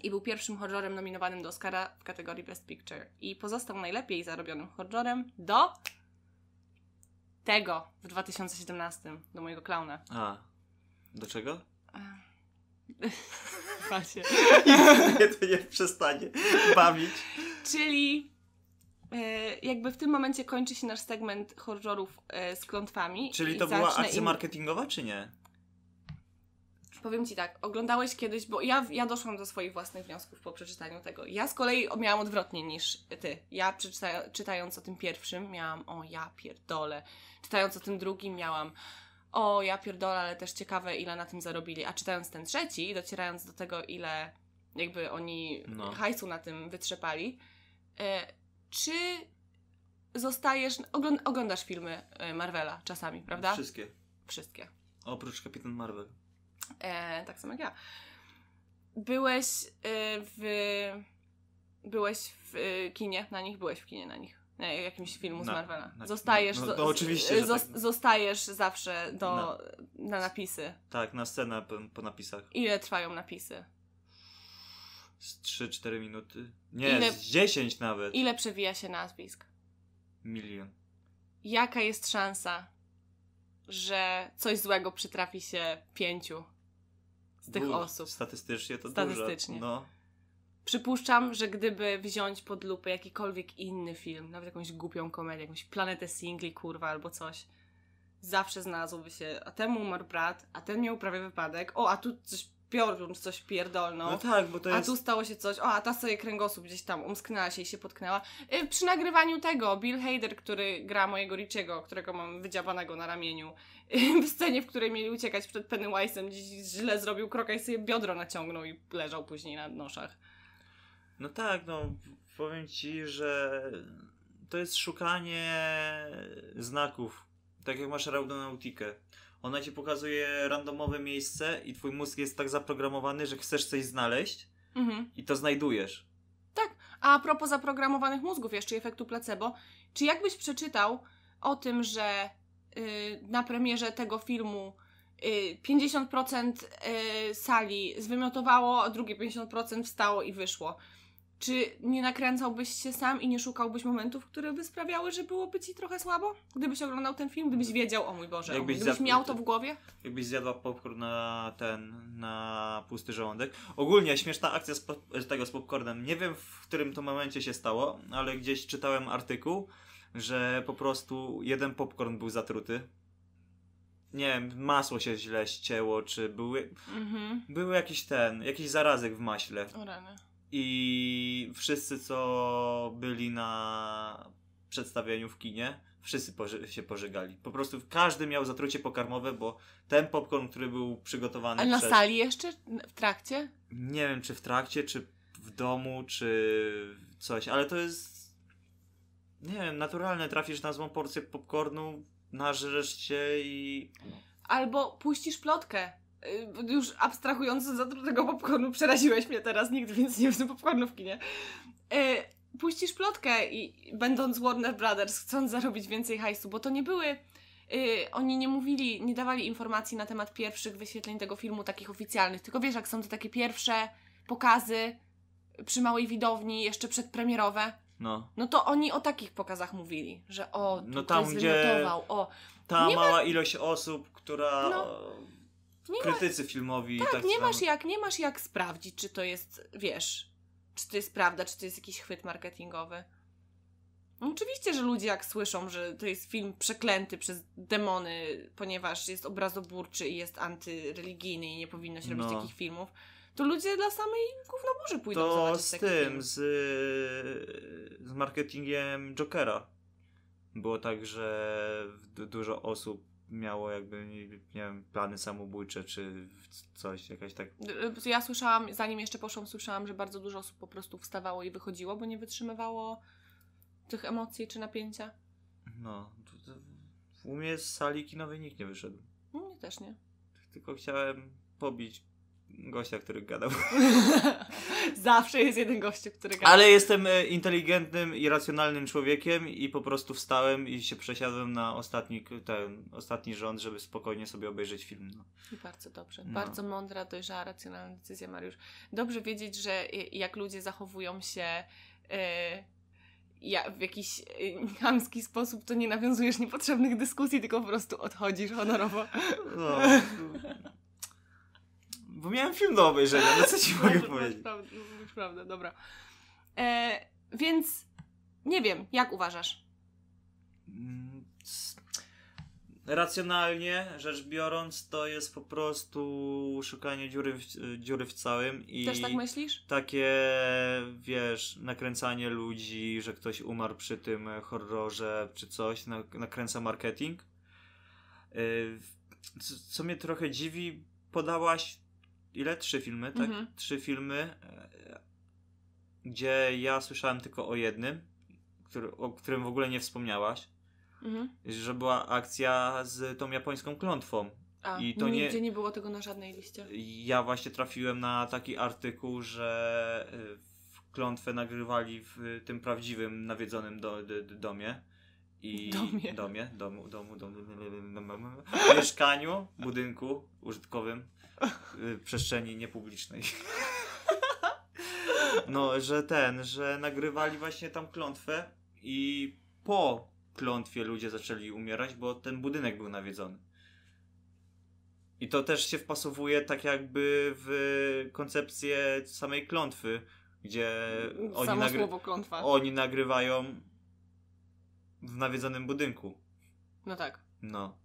I był pierwszym horrorem nominowanym do Oscara w kategorii Best Picture. I pozostał najlepiej zarobionym horrorem do tego w 2017, do mojego klauna. A. Do czego? Właśnie. nie, to nie przestanie bawić. Czyli jakby w tym momencie kończy się nasz segment horrorów e, z klątwami. Czyli i to była akcja im- marketingowa, czy nie? Powiem Ci tak, oglądałeś kiedyś, bo ja, ja doszłam do swoich własnych wniosków po przeczytaniu tego. Ja z kolei miałam odwrotnie niż Ty. Ja przeczyta, czytając o tym pierwszym miałam, o ja pierdolę. Czytając o tym drugim miałam, o ja pierdolę, ale też ciekawe ile na tym zarobili. A czytając ten trzeci, docierając do tego ile jakby oni No. hajsu na tym wytrzepali, e, czy zostajesz, ogląd, oglądasz filmy e, Marvela czasami, prawda? Wszystkie. Wszystkie. Oprócz Kapitan Marvel. E, tak samo jak ja. Byłeś e, w. Byłeś w e, kinie na nich? Byłeś w kinie na nich. Nie, jakimś filmu z Marvela. na- zostajesz. no, zo- no oczywiście, zos- tak. Zostajesz zawsze do, Na- na napisy. Tak, na scenę po, po napisach. Ile trwają napisy? Z 3-4 minuty. Nie, Ile- z 10 nawet. Ile przewija się nazwisk? Milion. Jaka jest szansa, że coś złego przytrafi się pięciu z tych Dużo. osób? Statystycznie to Statystycznie. dużo. No. Przypuszczam, że gdyby wziąć pod lupę jakikolwiek inny film, nawet jakąś głupią komedię, jakąś planetę singli, kurwa, albo coś, zawsze znalazłoby się, a temu umarł brat, a ten miał prawie wypadek, o, a tu coś piorun, coś pierdolną. No tak, bo to A jest... tu stało się coś, o, a ta sobie kręgosłup gdzieś tam umsknęła się i się potknęła. Y, Przy nagrywaniu tego, Bill Hader, który gra mojego Richiego, którego mam wydziabanego na ramieniu, y, w scenie, w której mieli uciekać przed Pennywise'em, gdzieś źle zrobił kroka i sobie biodro naciągnął i leżał później na noszach. No tak, no powiem ci, że to jest szukanie znaków. Tak jak masz raudonautikę. Ona ci pokazuje randomowe miejsce i twój mózg jest tak zaprogramowany, że chcesz coś znaleźć Mhm. i to znajdujesz. A propos zaprogramowanych mózgów jeszcze i efektu placebo, czy jakbyś przeczytał o tym, że y, na premierze tego filmu y, 50% y, sali zwymiotowało, a drugie 50% wstało i wyszło? Czy nie nakręcałbyś się sam i nie szukałbyś momentów, które by sprawiały, że byłoby ci trochę słabo? Gdybyś oglądał ten film, gdybyś wiedział, o mój Boże, o Jakbyś gdybyś miał to w głowie? Jakbyś zjadła popcorn na ten, na pusty żołądek. Ogólnie śmieszna akcja z, pop- z tego z popcornem. Nie wiem w którym to momencie się stało, ale gdzieś czytałem artykuł, że po prostu jeden popcorn był zatruty. Nie wiem, masło się źle ścięło, czy były, Mhm. były jakiś ten, jakiś zarazek w maśle. O rany. I wszyscy, co byli na przedstawieniu w kinie, wszyscy poży- się pożegali. Po prostu każdy miał zatrucie pokarmowe, bo ten popcorn, który był przygotowany A na przez... sali jeszcze? W trakcie? Nie wiem, czy w trakcie, czy w domu, czy coś, ale to jest... Nie wiem, naturalne. Trafisz na złą porcję popcornu, nażresz się i... Albo puścisz plotkę. Y, Już abstrahując od zatrutego popcornu, przeraziłeś mnie teraz, nigdy więcej nie wiem popcornu w kinie. Y, Puścisz plotkę i będąc Warner Brothers, chcąc zarobić więcej hajsu, bo to nie były... y, oni nie mówili, nie dawali informacji na temat pierwszych wyświetleń tego filmu, takich oficjalnych, tylko wiesz, jak są to takie pierwsze pokazy przy małej widowni, jeszcze przedpremierowe, No. no to oni o takich pokazach mówili, że o, No tam, gdzie- o, Ta Nie mała ilość osób, która No. Nie ma, krytycy filmowi. tak, tak nie masz jak, nie masz jak sprawdzić, czy to jest, wiesz, czy to jest prawda, czy to jest jakiś chwyt marketingowy. No Oczywiście, że ludzie jak słyszą, że to jest film przeklęty przez demony, ponieważ jest obrazoburczy i jest antyreligijny i nie powinno się robić No. takich filmów, to ludzie dla samej gównoburzy pójdą To zobaczyć z taki tym, film. z, z marketingiem Jokera. Było tak, że du- dużo osób miało jakby, nie wiem, plany samobójcze, czy coś, jakaś tak... Y, Ja słyszałam, zanim jeszcze poszłam, słyszałam, że bardzo dużo osób po prostu wstawało i wychodziło, bo nie wytrzymywało tych emocji czy napięcia. No, to, to w umie z sali kinowej nikt nie wyszedł. Mnie też nie. Tylko chciałem pobić gościa, który gadał. Zawsze jest jeden gościu, który gada. Ale jestem e, inteligentnym i racjonalnym człowiekiem i po prostu wstałem i się przesiadłem na ostatni, ten, ostatni rząd, żeby spokojnie sobie obejrzeć film. No. I bardzo dobrze. No. Bardzo mądra, dojrzała, racjonalna decyzja, Mariusz. Dobrze wiedzieć, że y, jak ludzie zachowują się y, ja, w jakiś y, chamski sposób, to nie nawiązujesz niepotrzebnych dyskusji, tylko po prostu odchodzisz honorowo. No. Bo miałem film do obejrzenia, no co ci mogę Masz- powiedzieć? Prawdę, masz prawdę, dobra. E, więc nie wiem, jak uważasz? Mm, Racjonalnie rzecz biorąc, to jest po prostu szukanie dziury w, dziury w całym i Też tak myślisz? takie, wiesz, nakręcanie ludzi, że ktoś umarł przy tym horrorze czy coś, na, nakręca marketing. Co, co mnie trochę dziwi, podałaś ile? Trzy filmy, tak? Mhm. Trzy filmy, e, gdzie ja słyszałem tylko o jednym, który, o którym w ogóle nie wspomniałaś, Mhm. że była akcja z tą japońską klątwą. A, I to nie- nigdzie nie było tego na żadnej liście. Ja właśnie trafiłem na taki artykuł, że w klątwę nagrywali w tym prawdziwym, nawiedzonym do, do, do domie. I Domie. domie, domu, domu, domu, domu, mieszkaniu, budynku użytkowym, przestrzeni niepublicznej. No, że ten, że nagrywali właśnie tam klątwę i po klątwie ludzie zaczęli umierać, bo ten budynek był nawiedzony. I to też się wpasowuje tak jakby w koncepcję samej klątwy, gdzie oni, nagry- oni nagrywają w nawiedzonym budynku. No tak. No.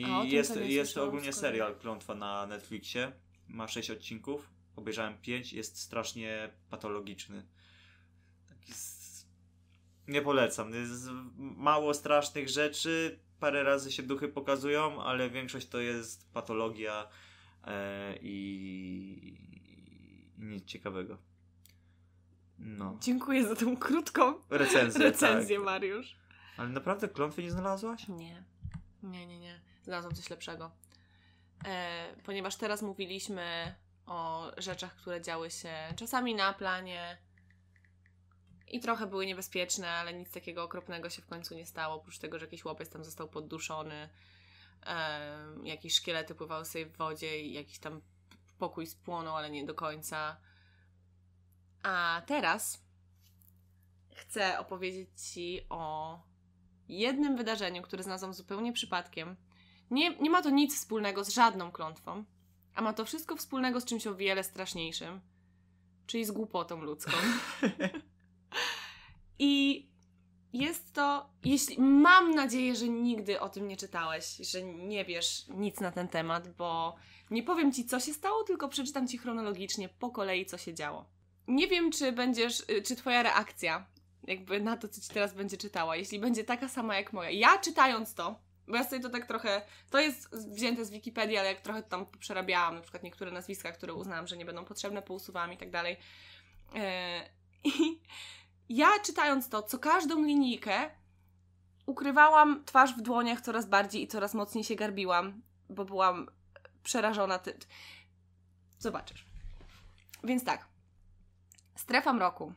I jest, to jest słyszałam ogólnie z serial Klątwa na Netflixie. Ma 6 odcinków. Obejrzałem 5. Jest strasznie patologiczny. Taki s- Nie polecam. Jest mało strasznych rzeczy. Parę razy się duchy pokazują, ale większość to jest patologia e, i, i nic ciekawego. No. Dziękuję za tą krótką Recenzję. recenzję, tak. Mariusz. Ale naprawdę klątwy nie znalazłaś? Nie. Nie, nie, nie. Znalazłam coś lepszego. E, ponieważ teraz mówiliśmy o rzeczach, które działy się czasami na planie i trochę były niebezpieczne, ale nic takiego okropnego się w końcu nie stało, oprócz tego, że jakiś łopiec tam został podduszony, e, jakieś szkielety pływały sobie w wodzie i jakiś tam pokój spłonął, ale nie do końca. A teraz chcę opowiedzieć Ci o jednym wydarzeniu, które znalazłam zupełnie przypadkiem. Nie, nie ma to nic wspólnego z żadną klątwą, a ma to wszystko wspólnego z czymś o wiele straszniejszym, czyli z głupotą ludzką. I jest to, jeśli mam nadzieję, że nigdy o tym nie czytałeś, że nie wiesz nic na ten temat, bo nie powiem ci, co się stało, tylko przeczytam ci chronologicznie po kolei, co się działo. Nie wiem, czy będziesz, y, czy twoja reakcja jakby na to, co ci teraz będzie czytała, jeśli będzie taka sama jak moja. Ja czytając to, bo ja sobie to tak trochę, to jest wzięte z Wikipedii, ale jak trochę tam przerabiałam, na przykład niektóre nazwiska, które uznałam, że nie będą potrzebne, pousuwałam i tak dalej. E, I ja czytając to, co każdą linijkę, ukrywałam twarz w dłoniach coraz bardziej i coraz mocniej się garbiłam, bo byłam przerażona. Ty... Zobaczysz. Więc tak. Strefa mroku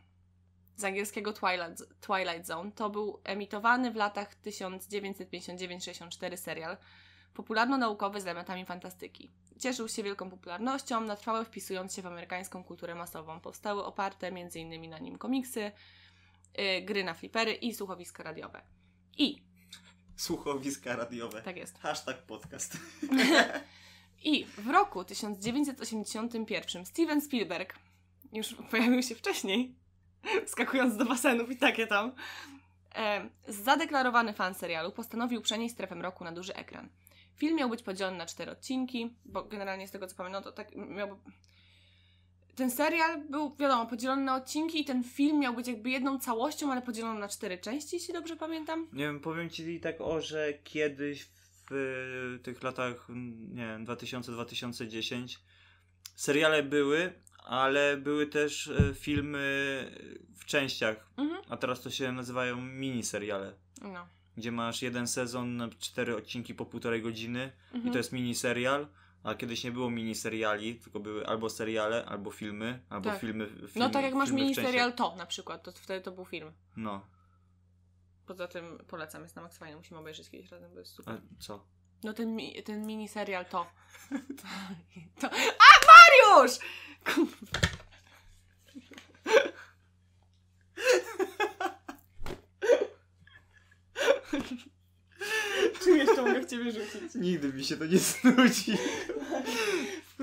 z angielskiego Twilight, Twilight Zone to był emitowany w latach 1959-64 serial popularno-naukowy z elementami fantastyki. Cieszył się wielką popularnością, na trwałe wpisując się w amerykańską kulturę masową. Powstały oparte m.in. na nim komiksy, yy, gry na flipery i słuchowiska radiowe. I, Słuchowiska radiowe. tak jest. Hashtag podcast. I w roku 1981 Steven Spielberg, już pojawił się wcześniej, skakując do basenów i takie tam, e, zadeklarowany fan serialu postanowił przenieść strefę mroku na duży ekran. Film miał być podzielony na cztery odcinki, bo generalnie z tego co pamiętam, to tak. Ten serial był, wiadomo, podzielony na odcinki i ten film miał być jakby jedną całością, ale podzielony na cztery części, jeśli dobrze pamiętam. Nie wiem, powiem ci tak o, że kiedyś w y, tych latach, nie wiem, 2000-2010 seriale były, ale były też y, filmy w częściach, Mhm. a teraz to się nazywają miniseriale. No. Gdzie masz jeden sezon cztery odcinki po półtorej godziny Mhm. i to jest miniserial, a kiedyś nie było miniseriali, tylko były albo seriale, albo filmy, albo Tak. filmy, filmy No tak jak masz miniserial. To na przykład, to wtedy to był film. No, Poza tym polecam, jest na Max fajny, musimy obejrzeć kiedyś razem, bo jest a super. co? No ten, mi, ten miniserial To. to. A Mariusz! Czym jeszcze mogę w ciebie rzucić? Nigdy mi się to nie znudzi.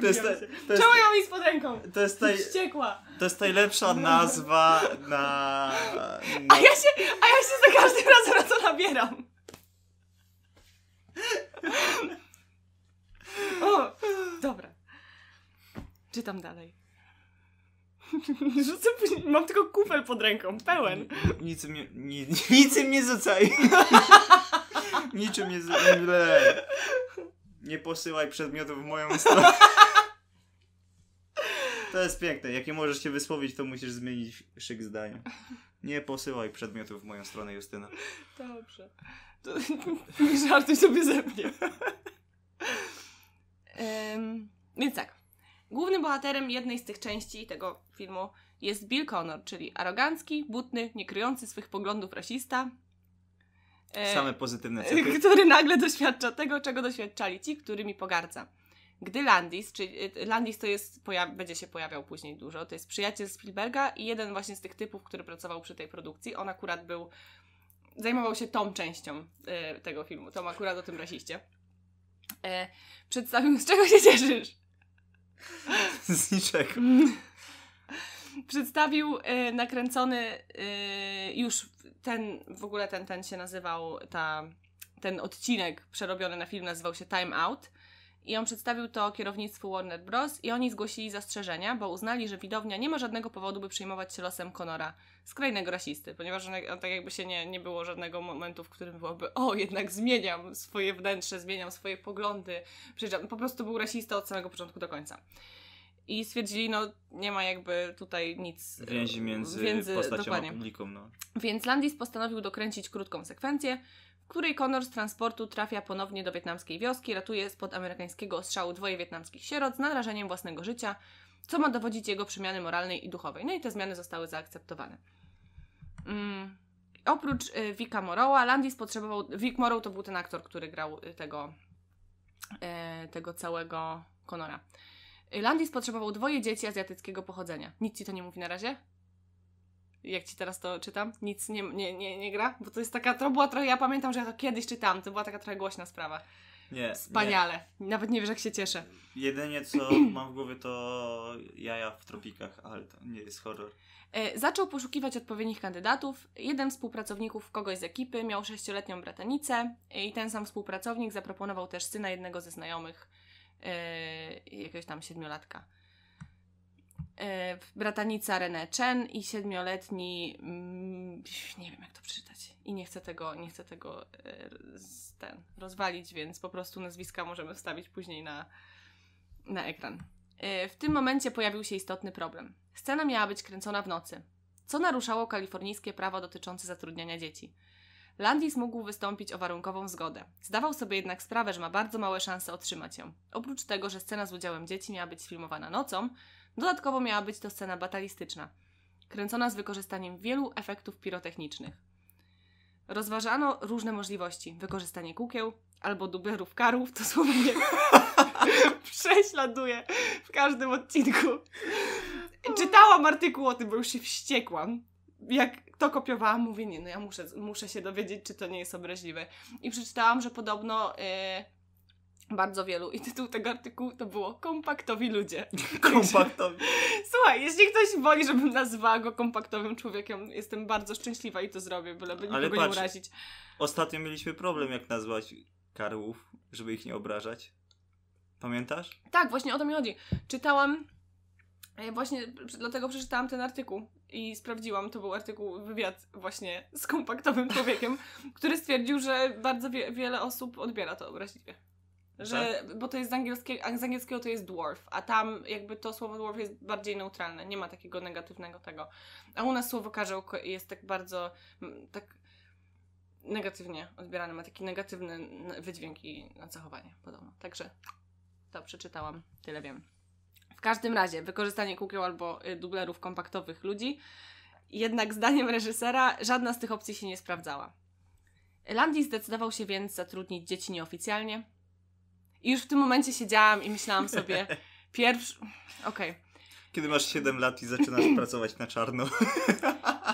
To jest, ta, to jest, Czemu ją mi z pod ręką? to jest, taj, Wściekła. to jest najlepsza nazwa na... A na ja się, a ja się za każdym razem na to nabieram. O, dobra. Czytam dalej. Rzucę później, mam tylko kufel pod ręką, pełen. Niczym nie, ni, niczym nie rzucaj. Niczym nie rzucaj. Nie posyłaj przedmiotów w moją stronę. To jest piękne. Jak nie możesz się wysłowić, to musisz zmienić szyk zdania. Nie posyłaj przedmiotów w moją stronę, Justyna. Dobrze. To, nie żartuj sobie ze mnie. Em, więc tak. Głównym bohaterem jednej z tych części tego filmu jest Bill Connor, czyli arogancki, butny, niekryjący swych poglądów rasista. e, Same pozytywne cechy. który nagle doświadcza tego, czego doświadczali ci, którymi pogardza. Gdy Landis, czyli y, Landis to jest, będzie się pojawiał później dużo, to jest przyjaciel Spielberga i jeden właśnie z tych typów, który pracował przy tej produkcji. On akurat był, zajmował się tą częścią y, tego filmu, tą akurat o tym rasiście. E, przedstawił, z czego się cieszysz? Z niczego. Przedstawił y, nakręcony y, już ten, w ogóle ten, ten się nazywał, ta, ten odcinek przerobiony na film nazywał się Time Out. I on przedstawił to kierownictwu Warner Bros. i oni zgłosili zastrzeżenia, bo uznali, że widownia nie ma żadnego powodu, by przejmować się losem Conora, skrajnego rasisty, ponieważ on, on tak jakby się nie, nie było żadnego momentu, w którym byłoby o, jednak zmieniam swoje wnętrze, zmieniam swoje poglądy, przyjeżdżam. Po prostu był rasista od samego początku do końca. I stwierdzili, no nie ma jakby tutaj nic. Więzi między, między- postacią dokładnie. a publiką. No. Więc Landis postanowił dokręcić krótką sekwencję, której Connor z transportu trafia ponownie do wietnamskiej wioski, ratuje spod amerykańskiego ostrzału dwoje wietnamskich sierot z narażeniem własnego życia, co ma dowodzić jego przemiany moralnej i duchowej. No i te zmiany zostały zaakceptowane. Mm. Oprócz y, Vika Morrowa, Landis potrzebował... Vic Morrow to był ten aktor, który grał y, tego, y, tego całego Connora. Y, Landis potrzebował dwoje dzieci azjatyckiego pochodzenia. Nic ci to nie mówi na razie? Jak ci teraz to czytam, nic nie, nie, nie, nie gra, bo to jest taka, to była trochę, ja pamiętam, że ja to kiedyś czytałam, to była taka trochę głośna sprawa. Nie, Wspaniale. Nawet nie wiesz, jak się cieszę. nie. Jedynie co mam w głowie to jaja w tropikach, ale to nie jest horror. E, zaczął poszukiwać odpowiednich kandydatów. Jeden z współpracowników kogoś z ekipy miał sześcioletnią bratanicę i ten sam współpracownik zaproponował też syna jednego ze znajomych, e, jakiegoś tam siedmiolatka. E, bratanica René Chen i siedmioletni, mm, nie wiem jak to przeczytać i nie chcę tego, nie chcę tego e, ten, rozwalić, więc po prostu nazwiska możemy wstawić później na, na ekran. E, W tym momencie pojawił się istotny problem. Scena miała być kręcona w nocy, co naruszało kalifornijskie prawo dotyczące zatrudniania dzieci. Landis mógł wystąpić o warunkową zgodę. Zdawał sobie jednak sprawę, że ma bardzo małe szanse otrzymać ją. Oprócz tego, że scena z udziałem dzieci miała być sfilmowana nocą, dodatkowo miała być to scena batalistyczna, kręcona z wykorzystaniem wielu efektów pirotechnicznych. Rozważano różne możliwości. Wykorzystanie kukieł albo dublerów karów, to słowo mnie prześladuje w każdym odcinku. Czytałam artykuł o tym, bo już się wściekłam. Jak to kopiowałam, mówię, nie, no ja muszę, muszę się dowiedzieć, czy to nie jest obraźliwe. I przeczytałam, że podobno y, Bardzo wielu. I tytuł tego artykułu to było Kompaktowi ludzie. Kompaktowi. Słuchaj, jeśli ktoś woli, żebym nazwała go kompaktowym człowiekiem, jestem bardzo szczęśliwa i to zrobię, byleby Ale nikogo nie patrz. urazić. Ostatnio mieliśmy problem, jak nazwać karłów, żeby ich nie obrażać. Pamiętasz? Tak, właśnie o to mi chodzi. Czytałam, e, właśnie dlatego przeczytałam ten artykuł i sprawdziłam, to był artykuł, wywiad właśnie z kompaktowym człowiekiem, który stwierdził, że bardzo wie, wiele osób odbiera to obraźliwie. Że, bo to jest z angielskiego, z angielskiego to jest dwarf, a tam jakby to słowo dwarf jest bardziej neutralne, nie ma takiego negatywnego tego. A u nas słowo karzeł jest tak bardzo, tak negatywnie odbierane, ma taki negatywny wydźwięk i zachowanie podobno. Także to przeczytałam, tyle wiem. W każdym razie, wykorzystanie kukieł albo y, dublerów kompaktowych ludzi, jednak zdaniem reżysera żadna z tych opcji się nie sprawdzała. Landi zdecydował się więc zatrudnić dzieci nieoficjalnie. I już w tym momencie siedziałam i myślałam sobie, pierwszy. Okej. Kiedy masz 7 lat i zaczynasz pracować na czarno.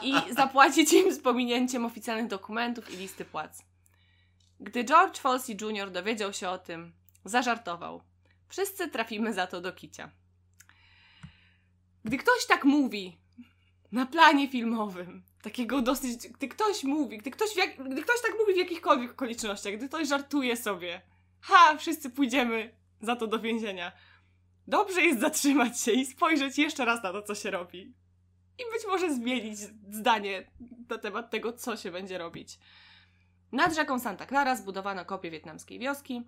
I zapłacić im z pominięciem oficjalnych dokumentów i listy płac. Gdy George Folsey Jr. dowiedział się o tym, zażartował. Wszyscy trafimy za to do kicia. Gdy ktoś tak mówi na planie filmowym, takiego dosyć, gdy ktoś mówi, gdy ktoś, jak, gdy ktoś tak mówi w jakichkolwiek okolicznościach, gdy ktoś żartuje sobie, ha, wszyscy pójdziemy za to do więzienia. Dobrze jest zatrzymać się i spojrzeć jeszcze raz na to, co się robi. I być może zmienić zdanie na temat tego, co się będzie robić. Nad rzeką Santa Clara zbudowano kopię wietnamskiej wioski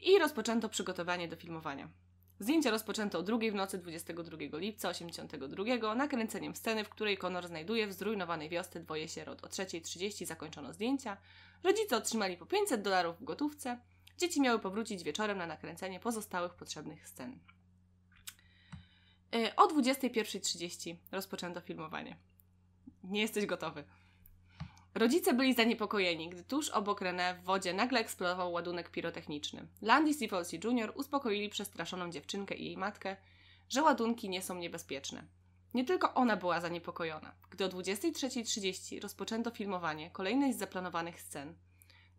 i rozpoczęto przygotowanie do filmowania. Zdjęcia rozpoczęto o drugiej w nocy 22 lipca 82 nakręceniem sceny, w której Connor znajduje w zrujnowanej wiosce dwoje sierot. O 3.30 zakończono zdjęcia. Rodzice otrzymali po 500 dolarów w gotówce. Dzieci miały powrócić wieczorem na nakręcenie pozostałych potrzebnych scen. Y, O 21.30 rozpoczęto filmowanie. Nie jesteś gotowy. Rodzice byli zaniepokojeni, gdy tuż obok René w wodzie nagle eksplodował ładunek pirotechniczny. Landis i Folsey Jr. uspokoili przestraszoną dziewczynkę i jej matkę, że ładunki nie są niebezpieczne. Nie tylko ona była zaniepokojona. Gdy o 23.30 rozpoczęto filmowanie kolejnej z zaplanowanych scen,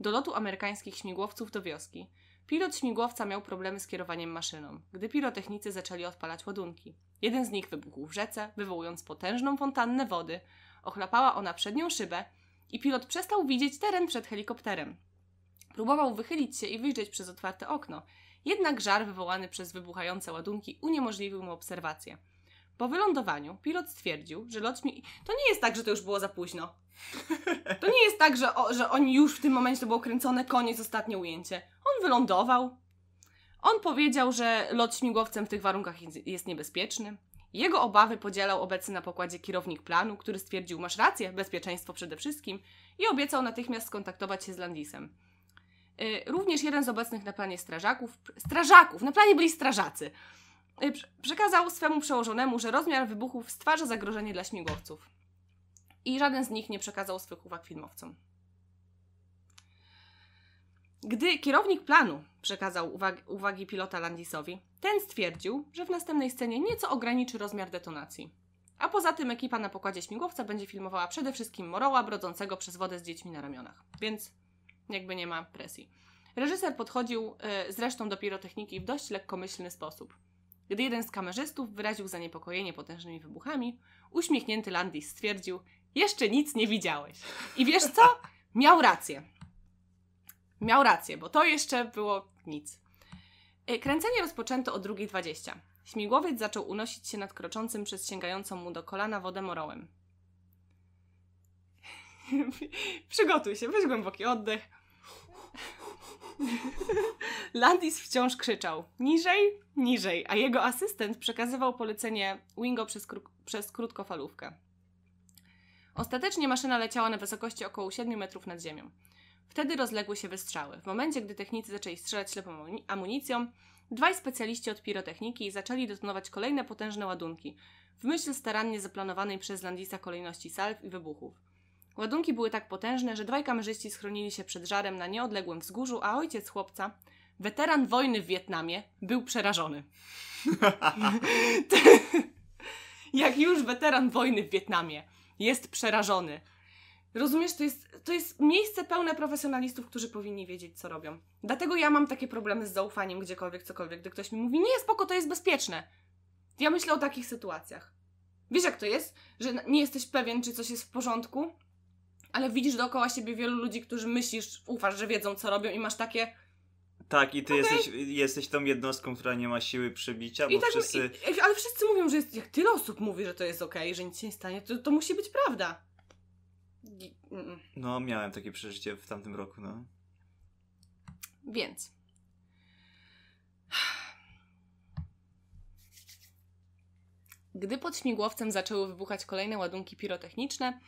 do lotu amerykańskich śmigłowców do wioski, pilot śmigłowca miał problemy z kierowaniem maszyną, gdy pirotechnicy zaczęli odpalać ładunki. Jeden z nich wybuchł w rzece, wywołując potężną fontannę wody, ochlapała ona przednią szybę i pilot przestał widzieć teren przed helikopterem. Próbował wychylić się i wyjrzeć przez otwarte okno, jednak żar wywołany przez wybuchające ładunki uniemożliwił mu obserwację. Po wylądowaniu pilot stwierdził, że lot śmi... To nie jest tak, że to już było za późno. To nie jest tak, że, o, że oni już w tym momencie to było kręcone, koniec, ostatnie ujęcie. On wylądował. On powiedział, że lot śmigłowcem w tych warunkach jest- niebezpieczny. Jego obawy podzielał obecny na pokładzie kierownik planu, który stwierdził, masz rację, bezpieczeństwo przede wszystkim i obiecał natychmiast skontaktować się z Landisem. Y, Również jeden z obecnych na planie strażaków, strażaków, na planie byli strażacy, przekazał swemu przełożonemu, że rozmiar wybuchów stwarza zagrożenie dla śmigłowców. I żaden z nich nie przekazał swych uwag filmowcom. Gdy kierownik planu przekazał uwag- uwagi pilota Landisowi, ten stwierdził, że w następnej scenie nieco ograniczy rozmiar detonacji. A poza tym ekipa na pokładzie śmigłowca będzie filmowała przede wszystkim Moroła brodzącego przez wodę z dziećmi na ramionach, więc jakby nie ma presji. Reżyser podchodził e, zresztą do pirotechniki w dość lekkomyślny sposób. Gdy jeden z kamerzystów wyraził zaniepokojenie potężnymi wybuchami, uśmiechnięty Landis stwierdził: Jeszcze nic nie widziałeś. I wiesz co? Miał rację. Miał rację, bo to jeszcze było nic. Y, Kręcenie rozpoczęto o 2.20. Śmigłowiec zaczął unosić się nad kroczącym przez sięgającą mu do kolana wodę morołem. Przygotuj się, weź głęboki oddech. Landis wciąż krzyczał niżej, niżej, a jego asystent przekazywał polecenie Wingo przez, przez krótkofalówkę. Ostatecznie maszyna leciała na wysokości około 7 metrów nad ziemią. Wtedy rozległy się wystrzały. W momencie, gdy technicy zaczęli strzelać ślepą amuni- amunicją, dwaj specjaliści od pirotechniki zaczęli detonować kolejne potężne ładunki, w myśl starannie zaplanowanej przez Landisa kolejności salw i wybuchów. Ładunki były tak potężne, że dwaj kamerzyści schronili się przed żarem na nieodległym wzgórzu, a ojciec chłopca, weteran wojny w Wietnamie, był przerażony. Jak już weteran wojny w Wietnamie jest przerażony. Rozumiesz, to jest, to jest miejsce pełne profesjonalistów, którzy powinni wiedzieć, co robią. Dlatego ja mam takie problemy z zaufaniem gdziekolwiek, cokolwiek, gdy ktoś mi mówi, nie, spoko, to jest bezpieczne. Ja myślę o takich sytuacjach. Wiesz, jak to jest? Że nie jesteś pewien, czy coś jest w porządku, ale widzisz dookoła siebie wielu ludzi, którzy myślisz, ufasz, że wiedzą, co robią i masz takie... Tak, i ty jesteś, jesteś tą jednostką, która nie ma siły przebicia, bo I tak, wszyscy... i, ale wszyscy mówią, że jest, jak tyle osób mówi, że to jest okej, że nic się nie stanie, to, to musi być prawda. I- mm. No, miałem takie przeżycie w tamtym roku, no. Więc. Gdy pod śmigłowcem zaczęły wybuchać kolejne ładunki pirotechniczne,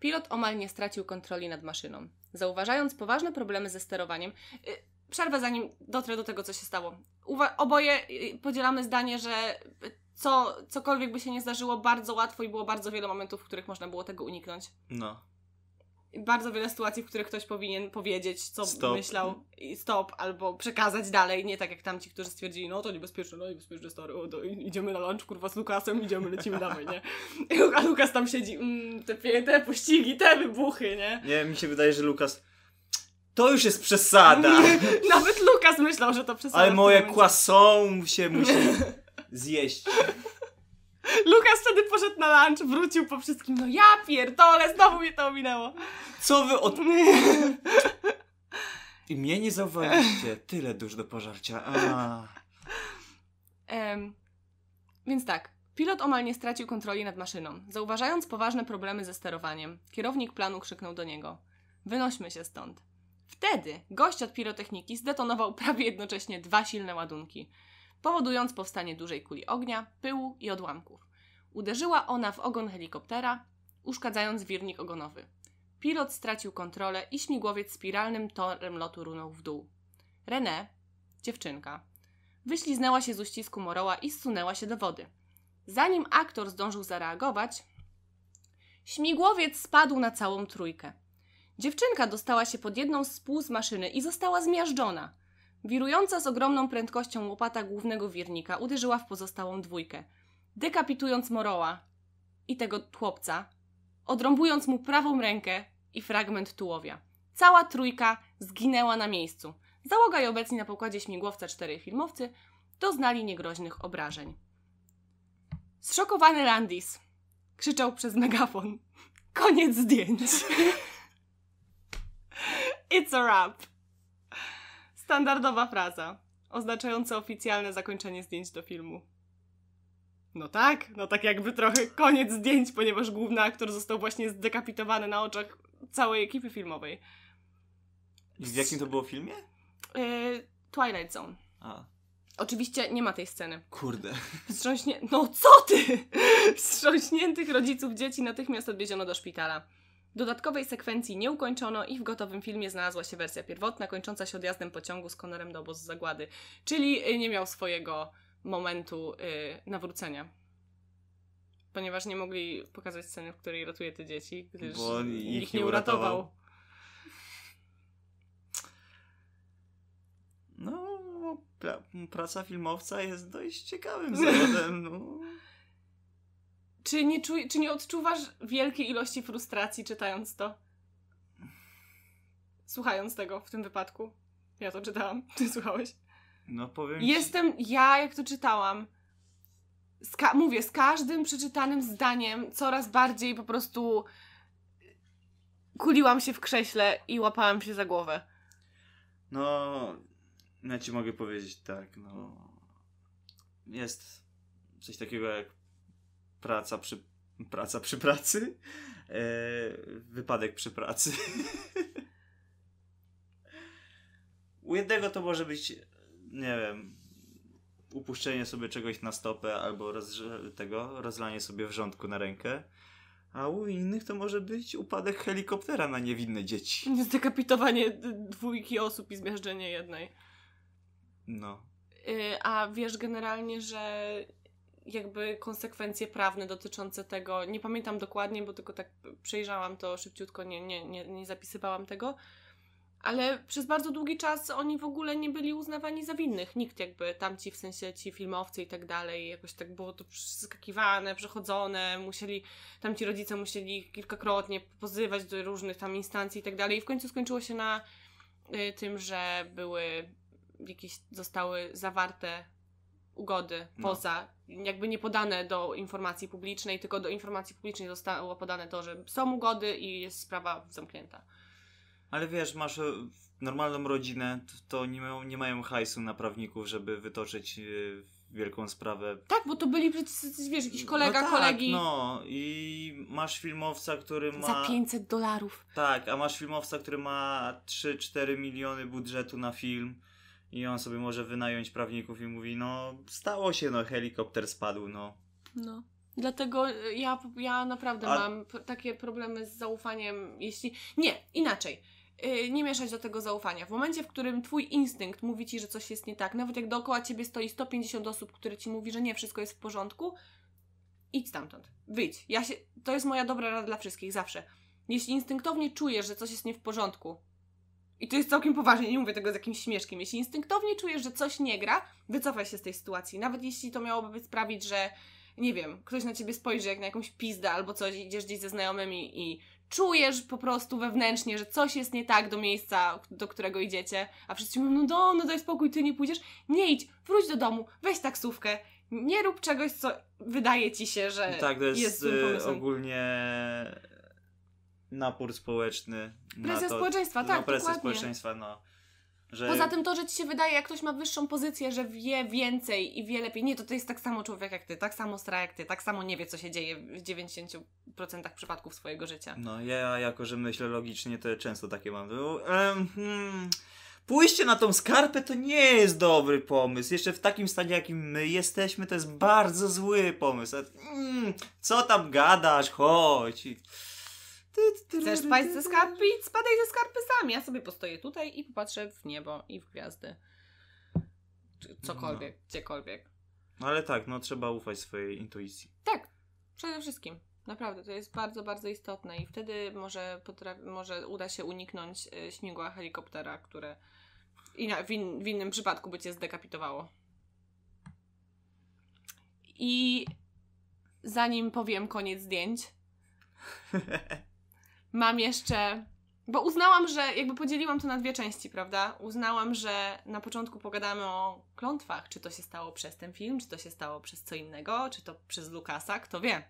pilot omal nie stracił kontroli nad maszyną. Zauważając poważne problemy ze sterowaniem, y, przerwę zanim dotrę do tego, co się stało. Uwa- oboje y, podzielamy zdanie, że co, cokolwiek by się nie zdarzyło, bardzo łatwo i było bardzo wiele momentów, w których można było tego uniknąć No. bardzo wiele sytuacji, w których ktoś powinien powiedzieć, co Stop. myślał i stop, albo przekazać dalej, nie tak jak tamci, którzy stwierdzili, no to niebezpieczne, no niebezpieczne stary, o, to idziemy na lunch, kurwa, z Lukasem, idziemy, lecimy dawaj, nie? A Lukas tam siedzi, mm, te, te pościgi, te wybuchy, nie? Nie, mi się wydaje, że Lukas... To już jest przesada! Nawet Lukas myślał, że to przesada. Ale moje croissant się musi zjeść. Lukas wtedy poszedł na lunch, wrócił po wszystkim, no ja pierdolę, znowu mnie to ominęło. Co wy od... I mnie nie zauważyliście. Tyle dusz do pożarcia. Em, więc tak, pilot omal nie stracił kontroli nad maszyną. Zauważając poważne problemy ze sterowaniem, kierownik planu krzyknął do niego: Wynośmy się stąd. Wtedy gość od pirotechniki zdetonował prawie jednocześnie dwa silne ładunki, powodując powstanie dużej kuli ognia, pyłu i odłamków. Uderzyła ona w ogon helikoptera, uszkadzając wirnik ogonowy. Pilot stracił kontrolę i śmigłowiec spiralnym torem lotu runął w dół. René, dziewczynka, wyśliznęła się z uścisku Moroła i zsunęła się do wody. Zanim aktor zdążył zareagować, śmigłowiec spadł na całą trójkę. Dziewczynka dostała się pod jedną z pół z maszyny i została zmiażdżona. Wirująca z ogromną prędkością łopata głównego wirnika uderzyła w pozostałą dwójkę, dekapitując Moroła i tego chłopca, odrąbując mu prawą rękę i fragment tułowia. Cała trójka zginęła na miejscu. Załoga i obecni na pokładzie śmigłowca cztery filmowcy doznali niegroźnych obrażeń. Zszokowany Landis krzyczał przez megafon. Koniec zdjęć. It's a wrap. Standardowa fraza, oznaczająca oficjalne zakończenie zdjęć do filmu. No tak, no tak jakby trochę koniec zdjęć, ponieważ główny aktor został właśnie zdekapitowany na oczach całej ekipy filmowej. I w jakim to było filmie? Yy, Twilight Zone. A, Oczywiście nie ma tej sceny. kurde. Wstrząśnie... No co ty? Wstrząśniętych rodziców dzieci natychmiast odwieziono do szpitala. Dodatkowej sekwencji nie ukończono i w gotowym filmie znalazła się wersja pierwotna, kończąca się odjazdem pociągu z Connorem do obozu zagłady. Czyli y, nie miał swojego momentu y, nawrócenia. Ponieważ nie mogli pokazać sceny, w której ratuje te dzieci, gdyż Bo ich, ich nie nie uratował. uratował. No, pra praca filmowca jest dość ciekawym zawodem, no. Czy nie, czuj, czy nie odczuwasz wielkiej ilości frustracji czytając to? Słuchając tego w tym wypadku. Ja to czytałam. Ty słuchałeś? No powiem ci- Jestem, ja jak to czytałam, z ka- mówię, z każdym przeczytanym zdaniem coraz bardziej po prostu kuliłam się w krześle i łapałam się za głowę. No, ja ci mogę powiedzieć tak, no. Jest coś takiego jak praca przy, praca przy pracy, e, wypadek przy pracy. U jednego to może być, nie wiem, upuszczenie sobie czegoś na stopę albo rozrze- tego, rozlanie sobie wrzątku na rękę. A u innych to może być upadek helikoptera na niewinne dzieci. Zdekapitowanie dwójki osób i zmiażdżenie jednej. No. Y, A wiesz generalnie, że jakby konsekwencje prawne dotyczące tego, nie pamiętam dokładnie, bo tylko tak przejrzałam to szybciutko, nie, nie, nie, nie zapisywałam tego, Ale przez bardzo długi czas oni w ogóle nie byli uznawani za winnych. Nikt jakby, tamci w sensie ci filmowcy i tak dalej, jakoś tak było to przeskakiwane, przechodzone, musieli, tamci rodzice musieli kilkakrotnie pozywać do różnych tam instancji i tak dalej. I w końcu skończyło się na y, tym, że były jakieś, zostały zawarte ugody No. poza, jakby nie podane do informacji publicznej, tylko do informacji publicznej zostało podane to, że są ugody i jest sprawa zamknięta. Ale wiesz, masz e, normalną rodzinę, to, nie, mają, nie mają hajsu na prawników, żeby wytoczyć e, wielką sprawę. Tak, bo to byli przecież, wiesz, jakiś kolega, no tak, kolegi No i masz filmowca, który ma. za 500 dolarów. Tak, a masz filmowca, który ma 3-4 miliony budżetu na film i on sobie może wynająć prawników i mówi, no stało się, no helikopter spadł, no. No. Dlatego y, ja, ja naprawdę A- mam takie problemy z zaufaniem, jeśli... Nie, inaczej. Yy, Nie mieszać do tego zaufania. W momencie, w którym twój instynkt mówi ci, że coś jest nie tak, nawet jak dookoła ciebie stoi 150 osób, które ci mówi, że nie, wszystko jest w porządku, idź stamtąd. Wyjdź. Ja się... To jest moja dobra rada dla wszystkich, zawsze. Jeśli instynktownie czujesz, że coś jest nie w porządku, i to jest całkiem poważnie, nie mówię tego z jakimś śmieszkiem. Jeśli instynktownie czujesz, że coś nie gra, wycofaj się z tej sytuacji. Nawet jeśli to miałoby sprawić, że nie wiem, ktoś na ciebie spojrzy jak na jakąś pizdę albo coś, idziesz gdzieś ze znajomymi i czujesz po prostu wewnętrznie, że coś jest nie tak do miejsca, do którego idziecie, a wszyscy mówią, no do, no daj spokój, ty nie pójdziesz. Nie idź, wróć do domu, weź taksówkę, nie rób czegoś, co wydaje ci się, że tak, to jest, jest e, ogólnie napór społeczny. Presja na to, społeczeństwa, no, tak, presja dokładnie. społeczeństwa, no. Że... Poza tym to, że ci się wydaje, jak ktoś ma wyższą pozycję, że wie więcej i wie lepiej. Nie, to to jest tak samo człowiek jak ty, tak samo stra jak ty, tak samo nie wie, co się dzieje w 90% przypadków swojego życia. No, ja jako, że myślę logicznie, to często takie mam. Em, hmm, pójście na tą skarpę to nie jest dobry pomysł. Jeszcze w takim stanie, jakim my jesteśmy, to jest bardzo zły pomysł. A, mm, co tam gadasz? Chodź. Chcesz paść ze skarpy? Spadaj ze skarpy sam. Ja sobie postoję tutaj i popatrzę w niebo i w gwiazdy. Cokolwiek, gdziekolwiek. No ale tak, no trzeba ufać swojej intuicji. Tak, przede wszystkim. Naprawdę, to jest bardzo, bardzo istotne i wtedy może, potra- może uda się uniknąć y, śmigła helikoptera, które ina- w, in- w innym przypadku by cię zdekapitowało. I zanim powiem koniec zdjęć, mam jeszcze. Bo uznałam, że jakby podzieliłam to na dwie części, prawda? Uznałam, że na początku pogadamy o klątwach. Czy to się stało przez ten film, czy to się stało przez co innego, czy to przez Lukasa, kto wie.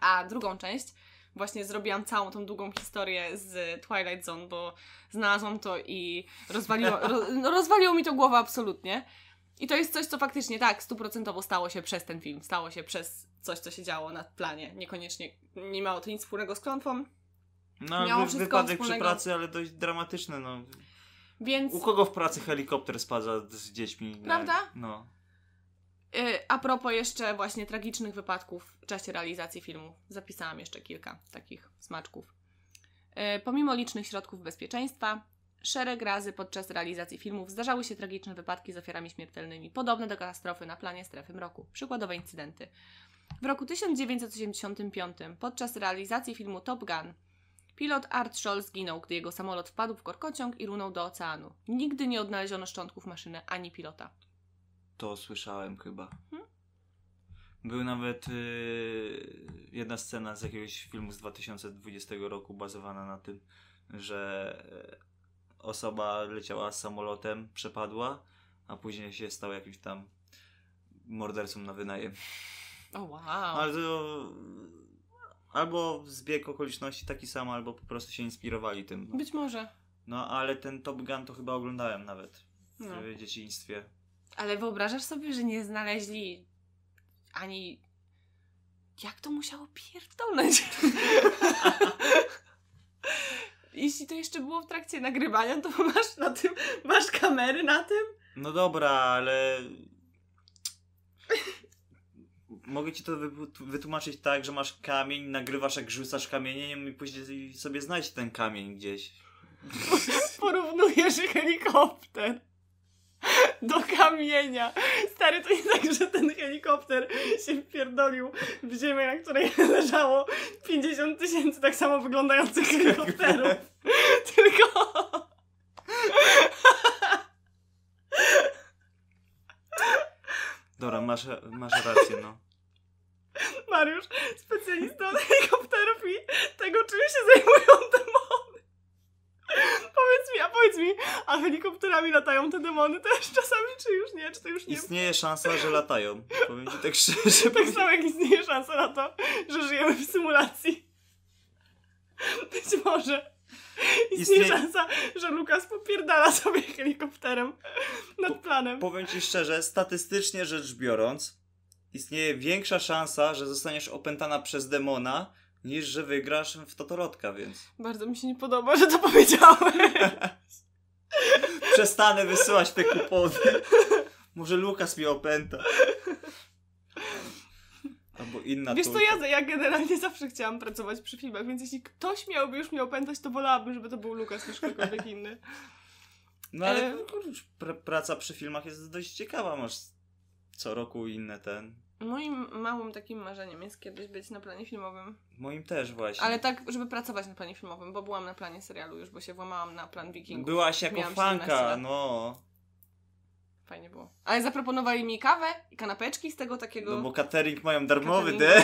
A drugą część właśnie zrobiłam całą tą długą historię z Twilight Zone, bo znalazłam to i rozwaliło, ro, no rozwaliło mi to głowę absolutnie. I to jest coś, co faktycznie tak, stuprocentowo stało się przez ten film. Stało się przez coś, co się działo na planie. Niekoniecznie nie miało to nic wspólnego z klątwą, No, Miało wy, wypadek przy wspólnego. pracy, ale dość dramatyczny, no. więc... U kogo w pracy helikopter spada z dziećmi? Prawda? No. Y, A propos jeszcze właśnie tragicznych wypadków w czasie realizacji filmu, zapisałam jeszcze kilka takich smaczków. Y, Pomimo licznych środków bezpieczeństwa, szereg razy podczas realizacji filmów zdarzały się tragiczne wypadki z ofiarami śmiertelnymi, podobne do katastrofy na planie strefy mroku. Przykładowe incydenty. W roku 1985 podczas realizacji filmu Top Gun pilot Art Scholl zginął, gdy jego samolot wpadł w korkociąg i runął do oceanu. Nigdy nie odnaleziono szczątków maszyny ani pilota. To słyszałem chyba. Hmm? Był nawet y, jedna scena z jakiegoś filmu z 2020 roku bazowana na tym, że e, osoba leciała samolotem, przepadła, a później się stał jakimś tam mordercą na wynajem. O wow. Ale to albo zbieg okoliczności taki sam, albo po prostu się inspirowali tym. No, Być może. no ale ten Top Gun to chyba oglądałem nawet w No. dzieciństwie. Ale wyobrażasz sobie, że nie znaleźli ani. Jak to musiało pierdolnąć? Jeśli to jeszcze było w trakcie nagrywania, to masz na tym, masz kamery na tym? No dobra, ale. Mogę ci to wy- wytłumaczyć tak, że masz kamień, nagrywasz jak rzucasz kamieniem i później sobie znajdź ten kamień gdzieś. Porównujesz helikopter do kamienia. Stary, to nie tak, że ten helikopter się wpierdolił w ziemię, na której leżało 50 tysięcy tak samo wyglądających helikopterów. Tylko Dobra, masz, masz rację, no. Mariusz, specjalista od helikopterów i tego, czym się zajmują demony. Powiedz mi, a powiedz mi, a helikopterami latają te demony też czasami, czy już nie? Czy to już nie? Istnieje szansa, że latają. Powiem ci tak szczerze. Tak samo jak istnieje szansa na to, że żyjemy w symulacji. Być może istnieje Istnieje- szansa, że Lukas popierdala sobie helikopterem nad planem. Powiem ci szczerze, statystycznie rzecz biorąc, istnieje większa szansa, że zostaniesz opętana przez demona, niż że wygrasz w Totolotka, więc Bardzo mi się nie podoba, że to powiedziałeś. przestanę wysyłać te kupony. Może Lukas mnie opęta. Albo inna Wiesz co, ja, ja generalnie zawsze chciałam pracować przy filmach, więc jeśli ktoś miałby już mnie opętać, to wolałabym, żeby to był Lukas niż ktokolwiek inny. No ale E, kurczę, pr praca przy filmach jest dość ciekawa, masz co roku inne ten. Moim małym takim marzeniem jest kiedyś być na planie filmowym. Moim też właśnie. Ale tak, żeby pracować na planie filmowym, bo byłam na planie serialu już, bo się włamałam na plan Wikingów. Byłaś jako Miałam 17 fanka, no. Fajnie było. Ale zaproponowali mi kawę i kanapeczki z tego takiego... No bo catering mają darmowy, de.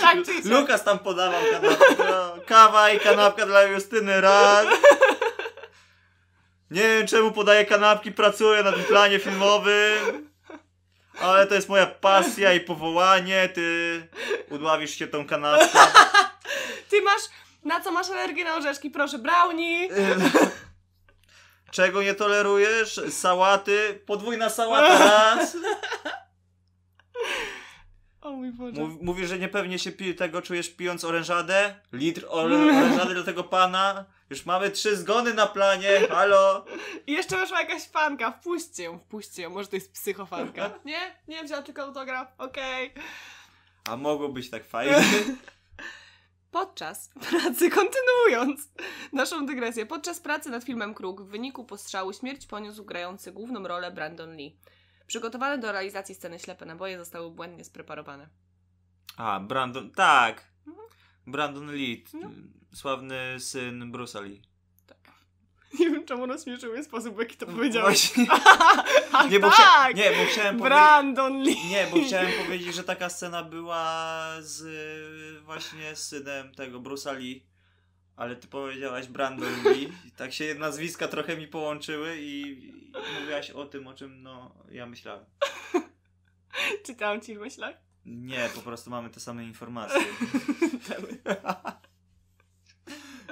tak, czyli? Lukas tam podawał kanapkę. No, kawa i kanapka dla Justyny raz. Nie wiem czemu podaję kanapki, pracuję na tym planie filmowym. Ale to jest moja pasja i powołanie. Ty udławisz się tą kanapką. Ty masz... Na co masz alergię na orzeszki? Proszę, brownie! Czego nie tolerujesz? Sałaty. Podwójna sałata raz. O mój Boże. Mów, mówisz, że niepewnie się pi- tego czujesz pijąc orężadę? Litr or- orężady do tego pana? Już mamy trzy zgony na planie, halo? I jeszcze weszła jakaś fanka. Wpuśćcie ją, wpuśćcie ją. Może to jest psychofanka. Nie? Nie, wzięła tylko autograf. Okej. A mogło być tak fajnie. Podczas pracy, kontynuując naszą dygresję, podczas pracy nad filmem Kruk w wyniku postrzału śmierć poniósł grający główną rolę Brandon Lee. Przygotowane do realizacji sceny ślepe naboje zostały błędnie spreparowane. A, Brandon, tak. Mhm. Brandon Lee, No. sławny syn Bruce'a Lee. Tak. Nie wiem, czemu rozśmieszył mnie sposób, w jaki to powiedziałeś. Właśnie. Ach, Nie, bo, tak! nie, bo chciałem powiedzieć... Brandon Lee! Nie, bo chciałem powiedzieć, że taka scena była z właśnie synem tego Bruce'a Lee, ale ty powiedziałaś Brandon Lee. Tak się nazwiska trochę mi połączyły i, i mówiłaś o tym, o czym no ja myślałem. Czytałam ci w myślach. Nie, po prostu mamy te same informacje.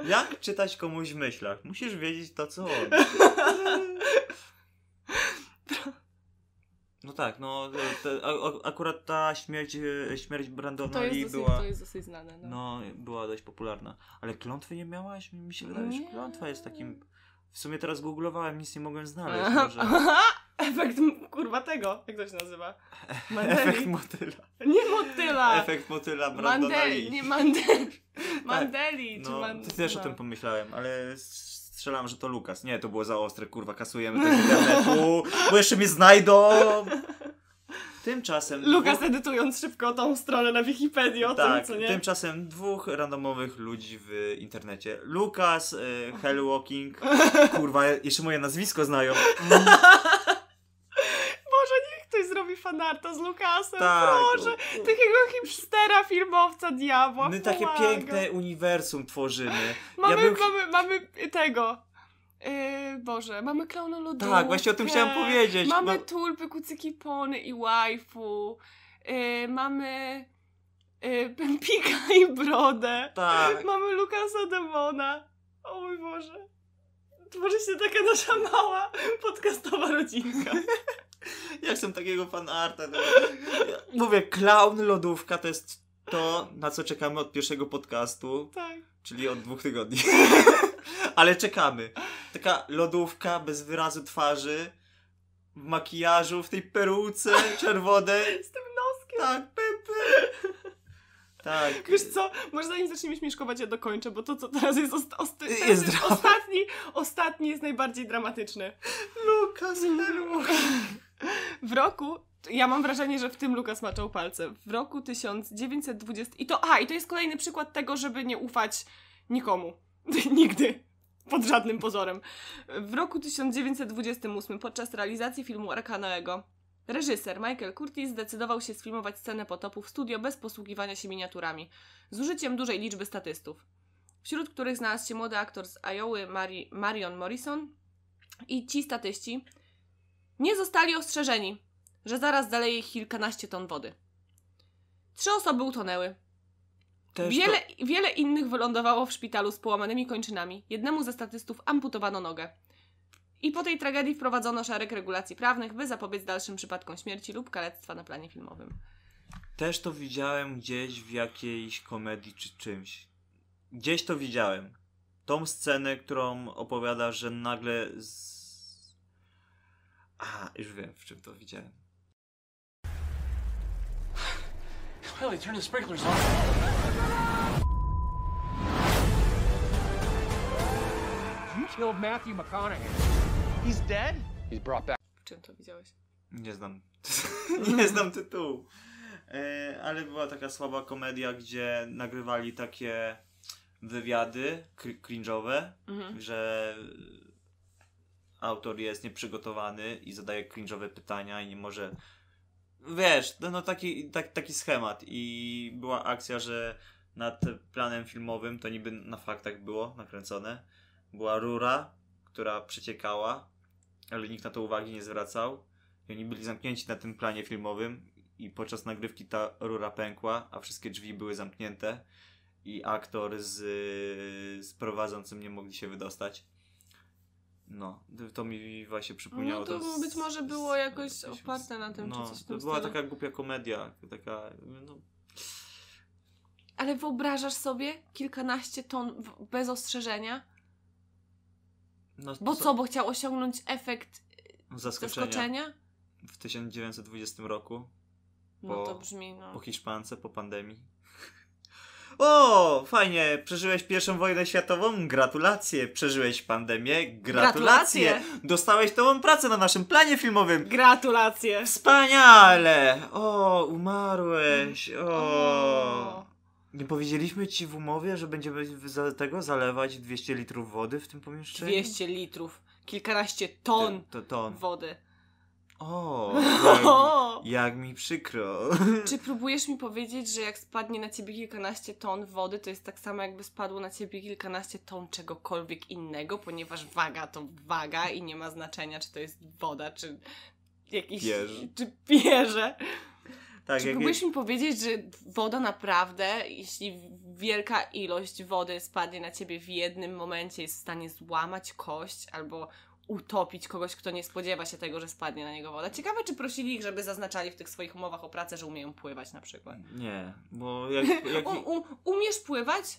Jak czytać komuś w myślach? Musisz wiedzieć to, co on. No tak, no te, a, akurat ta śmierć, śmierć Brandona Lee dosyć, była... to jest dosyć znane. No. No, była dość popularna. Ale klątwy nie miałaś? Mi się wydaje, że klątwa jest takim... W sumie teraz googlowałem, nic nie mogłem znaleźć. Aha, Może... aha, efekt kurwa tego. Jak to się nazywa? Efekt Mandeli. motyla. Nie motyla! Efekt motyla Brandona Mandeli, Lee. nie Mandeli. Mandeli, czy No, man... ty też o tym pomyślałem, ale strzelam, że to Lukas. Nie, to było za ostre, kurwa, kasujemy z internetu, bo jeszcze mnie znajdą. Tymczasem... Lukas dwóch- edytując szybko tą stronę na Wikipedii o tak, tym, co nie? tymczasem dwóch randomowych ludzi w internecie. Lukas, y, Hell Walking, kurwa, jeszcze moje nazwisko znają. Boże, zrobi fanarta z Lukasem, Tak. proszę. Takiego hipstera, filmowca, diabła, My takie pomagam. piękne uniwersum tworzymy. Mamy, ja bym... mamy, mamy tego. Yy, Boże, mamy klauna lodówkę. Tak, właśnie o tym chciałem powiedzieć. Mamy No- tulpy, kucyki, pony i waifu. Yy, mamy yy, Pempika i Brodę. Tak. Mamy Lukasa Demona. O mój Boże. Tworzy się taka nasza mała podcastowa rodzinka. Ja chcę takiego fanarta. No. Mówię, clown lodówka to jest to, na co czekamy od pierwszego podcastu, Tak. czyli od dwóch tygodni. Ale czekamy. Taka lodówka bez wyrazu twarzy, w makijażu, w tej peruce czerwonej. Z tym noskiem. Tak, pępy. Tak. Wiesz co, może zanim zaczniemy śmieszkować, ja dokończę, bo to, co teraz jest, osta- osta- teraz Jest ostatni, ostatni jest najbardziej dramatyczny. Lukas. W roku, ja mam wrażenie, że w tym Lukas maczał palce. W roku 1920. I to, a, i to jest kolejny przykład tego, żeby nie ufać nikomu. Nigdy. pod żadnym pozorem. W roku 1928 podczas realizacji filmu Arkanoego reżyser Michael Curtis zdecydował się sfilmować scenę potopu w studio bez posługiwania się miniaturami, z użyciem dużej liczby statystów, wśród których znalazł się młody aktor z Iowa Mari Marion Morrison i ci statyści nie zostali ostrzeżeni, że zaraz zaleje ich kilkanaście ton wody. Trzy osoby utonęły. Też Wiele, wiele innych wylądowało w szpitalu z połamanymi kończynami. Jednemu ze statystów amputowano nogę. I po tej tragedii wprowadzono szereg regulacji prawnych, by zapobiec dalszym przypadkom śmierci lub kalectwa na planie filmowym. też to widziałem gdzieś w jakiejś komedii czy czymś. Gdzieś to widziałem. Tą scenę, którą opowiada, że nagle z... A, już wiem, w czym to widziałem. Willie, turn the sprinklers on. You killed Matthew McConaughey. He's dead? He's brought back. W czym to widziałeś? Nie znam. nie znam tytułu. E, ale była taka słaba komedia, gdzie nagrywali takie wywiady cr- cringe'owe, Mhm. że autor jest nieprzygotowany i zadaje cringe'owe pytania i nie może. Wiesz, no, no taki, tak, taki schemat. I była akcja, że nad planem filmowym, to niby na faktach było nakręcone, była rura, która przeciekała, ale nikt na to uwagi nie zwracał. I oni byli zamknięci na tym planie filmowym i podczas nagrywki ta rura pękła, a wszystkie drzwi były zamknięte i aktor z, z prowadzącym nie mogli się wydostać. No, to mi właśnie przypomniało. No to z- być może było jakoś z- oparte na tym, czy no, coś w to była stylu. taka głupia komedia, taka, no, Ale wyobrażasz sobie kilkanaście ton bez ostrzeżenia? No Bo to- co, bo chciał osiągnąć efekt Zaskoczenia. zaskoczenia? W 1920 roku, No Po- to brzmi, no. po Hiszpance, po pandemii. O, fajnie, przeżyłeś pierwszą wojnę światową? Gratulacje. Przeżyłeś pandemię? Gratulacje. Gratulacje. Dostałeś nową pracę na naszym planie filmowym. Gratulacje! Wspaniale! O, umarłeś. O. O. Nie powiedzieliśmy ci w umowie, że będziemy za tego zalewać 200 litrów wody w tym pomieszczeniu? 200 litrów, kilkanaście ton To, to ton. wody. O, jak, jak mi przykro. Czy próbujesz mi powiedzieć, że jak spadnie na ciebie kilkanaście ton wody, to jest tak samo jakby spadło na ciebie kilkanaście ton czegokolwiek innego, ponieważ waga to waga i nie ma znaczenia, czy to jest woda, czy jakiś... Pierz. Czy pierze. Tak, Czy próbujesz mi powiedzieć, że woda naprawdę, jeśli wielka ilość wody spadnie na ciebie w jednym momencie, jest w stanie złamać kość albo utopić kogoś, kto nie spodziewa się tego, że spadnie na niego woda? Ciekawe, czy prosili ich, żeby zaznaczali w tych swoich umowach o pracę, że umieją pływać na przykład. Nie, bo jak, jak, U, u, umiesz pływać?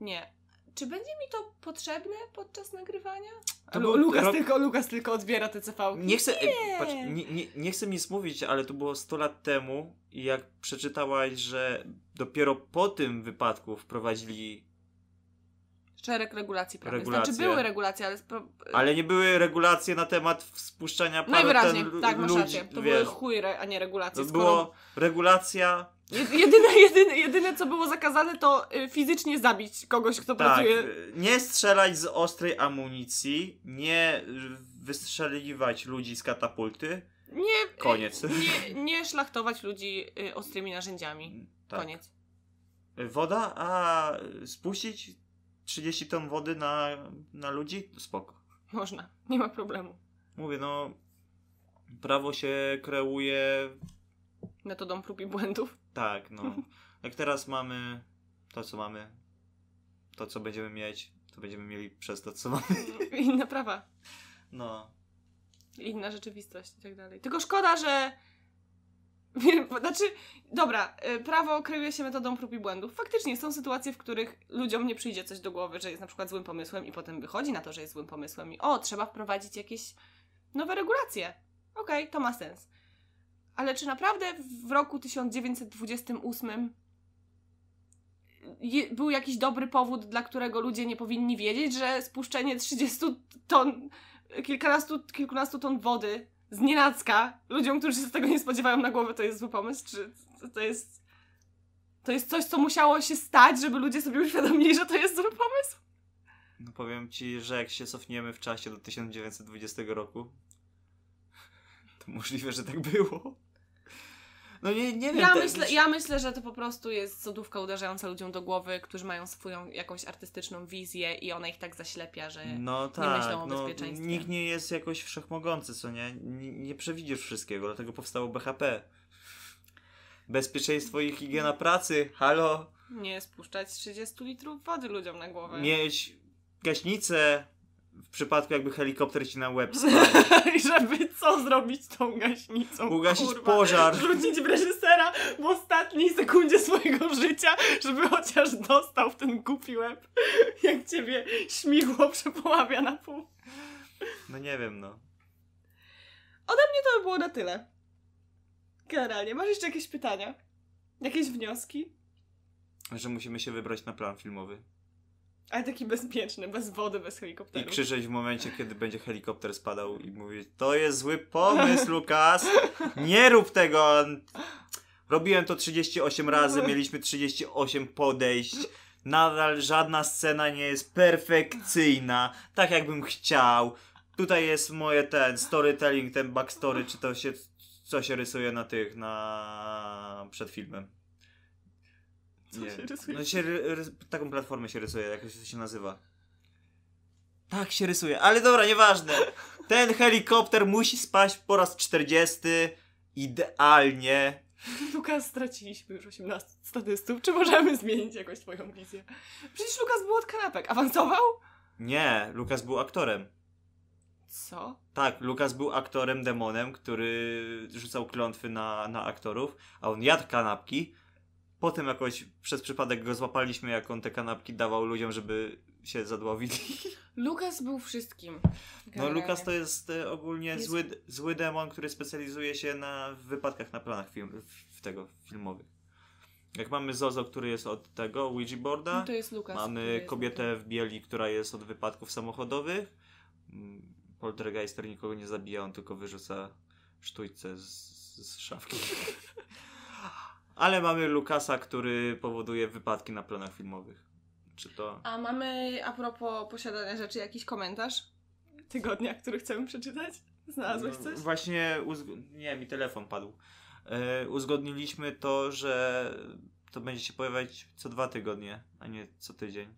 Nie. Czy będzie mi to potrzebne podczas nagrywania? To Lu- był Lukas, rok- tylko, Lukas tylko odbiera te CV. Nie chcę, Nie. Patrz, nie, nie, nie chcę nic mówić, ale to było 100 lat temu i jak przeczytałaś, że dopiero po tym wypadku wprowadzili, Szereg regulacji prawnych. Regulacje. Znaczy były regulacje, ale... Spro... ale nie były regulacje na temat spuszczania paru Najwyraźniej, ten, tak, masz ludzi, rację. To były wiesz, chuj, re- a nie regulacje. to skoro- było regulacja, Jedyne, jedyne, jedyne, co było zakazane, to y, fizycznie zabić kogoś, kto tak, pracuje. nie strzelać z ostrej amunicji, nie wystrzeliwać ludzi z katapulty, Nie, koniec. y, Nie, nie szlachtować ludzi y, ostrymi narzędziami. Tak. Koniec. Woda, a spuścić 30 ton wody na, na ludzi? Spoko. Można, nie ma problemu. Mówię, no, prawo się kreuje Metodą prób i błędów. Tak, no. Jak teraz mamy to, co mamy, to, co będziemy mieć, to będziemy mieli przez to, co mamy. Inne prawa, No. inna rzeczywistość i tak dalej. Tylko szkoda, że. Znaczy, dobra, y, prawo kreuje się metodą prób i błędów. Faktycznie są sytuacje, w których ludziom nie przyjdzie coś do głowy, że jest na przykład złym pomysłem i potem wychodzi na to, że jest złym pomysłem i o, trzeba wprowadzić jakieś nowe regulacje. Okej, to ma sens. Ale czy naprawdę w roku 1928 je, był jakiś dobry powód, dla którego ludzie nie powinni wiedzieć, że spuszczenie 30 ton, kilkunastu, kilkunastu ton wody z nienacka ludziom, którzy się z tego nie spodziewają na głowę, to jest zły pomysł? Czy to jest. To jest coś, co musiało się stać, żeby ludzie sobie uświadomili, że to jest zły pomysł? No powiem ci, że jak się cofniemy w czasie do 1920 roku, to możliwe, że tak było. No nie, nie wiem. Ja te- myślę, ja myślę, że to po prostu jest sodówka uderzająca ludziom do głowy, którzy mają swoją jakąś artystyczną wizję i ona ich tak zaślepia, że... No tak, myślą o no, bezpieczeństwie. nikt nie jest jakoś wszechmogący, co nie? nie? Nie przewidzisz wszystkiego, dlatego powstało BHP. Bezpieczeństwo i higiena pracy, halo. Nie spuszczać 30 litrów wody ludziom na głowę. Mieć gaśnicę w przypadku jakby helikopter ci na łeb. I żeby co zrobić z tą gaśnicą? Ugasić kurwa? pożar. Rzucić w reżysera w ostatniej sekundzie swojego życia, żeby chociaż dostał w ten głupi łeb, jak ciebie śmigło przepoławia na pół. No nie wiem, no. I to by było na tyle. Generalnie. Masz jeszcze jakieś pytania? Jakieś wnioski? Że musimy się wybrać na plan filmowy. Ale taki bezpieczny, bez wody, bez I helikopteru. krzyczeć w momencie, kiedy będzie helikopter spadał i mówić To jest zły pomysł, Lukas! Nie rób tego! Robiłem to 38 razy, mieliśmy 38 podejść. Nadal żadna scena nie jest perfekcyjna, tak jakbym chciał. Tutaj jest moje ten storytelling, ten backstory, czy to się, co się rysuje na tych, na... przed filmem. Co się rysuje? No się, ry- rys- taką platformę się rysuje, jak to się nazywa. Tak się rysuje, ale dobra, nieważne. Ten helikopter musi spaść po raz 40. Idealnie. Lukas, straciliśmy już 18 statystów. Czy możemy zmienić jakoś twoją wizję? Przecież Lukas był od kanapek. Awansował? Nie, Lukas był aktorem. Co? Tak, Lukas był aktorem, demonem, który rzucał klątwy na, na aktorów, a on jadł kanapki. Potem jakoś przez przypadek go złapaliśmy, jak on te kanapki dawał ludziom, żeby się zadławili. Lukas był wszystkim. No Generalnie. Lukas to jest e, ogólnie Jest- Zły, zły demon, który specjalizuje się na wypadkach na planach film, w, tego filmowych. Jak mamy Zozo, który jest od tego Ouija boarda, No to jest Lukas. mamy kobietę w bieli, która jest od wypadków samochodowych. Mm, Poltergeister nikogo nie zabija, on tylko wyrzuca sztućce z, z szafki. Ale mamy Lukasa, który powoduje wypadki na planach filmowych. Czy to... A mamy a propos posiadania rzeczy jakiś komentarz tygodnia, który chcemy przeczytać? Znalazłeś No, coś? Właśnie, uzg- nie, mi telefon padł. E, uzgodniliśmy to, że to będzie się pojawiać co dwa tygodnie, a nie co tydzień.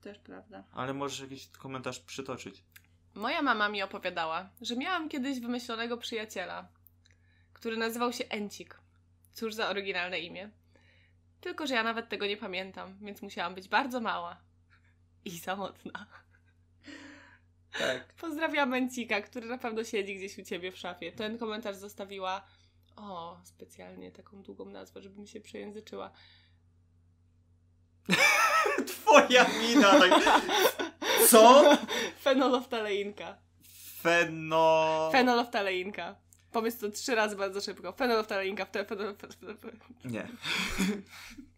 Też prawda. Ale możesz jakiś komentarz przytoczyć. Moja mama mi opowiadała, że miałam kiedyś wymyślonego przyjaciela, który nazywał się Encik. Cóż za oryginalne imię. Tylko, że ja nawet tego nie pamiętam, więc musiałam być bardzo mała i samotna. Tak. Pozdrawiam Encika, który na pewno siedzi gdzieś u ciebie w szafie. Ten komentarz zostawiła. O, specjalnie taką długą nazwę, żebym się przejęzyczyła. Twoja mina! Tak. Co? Fenoloftaleinka. Feno... Fenoloftaleinka. Powiedz to trzy razy bardzo szybko. Fenol, fe, fe, fe. Nie.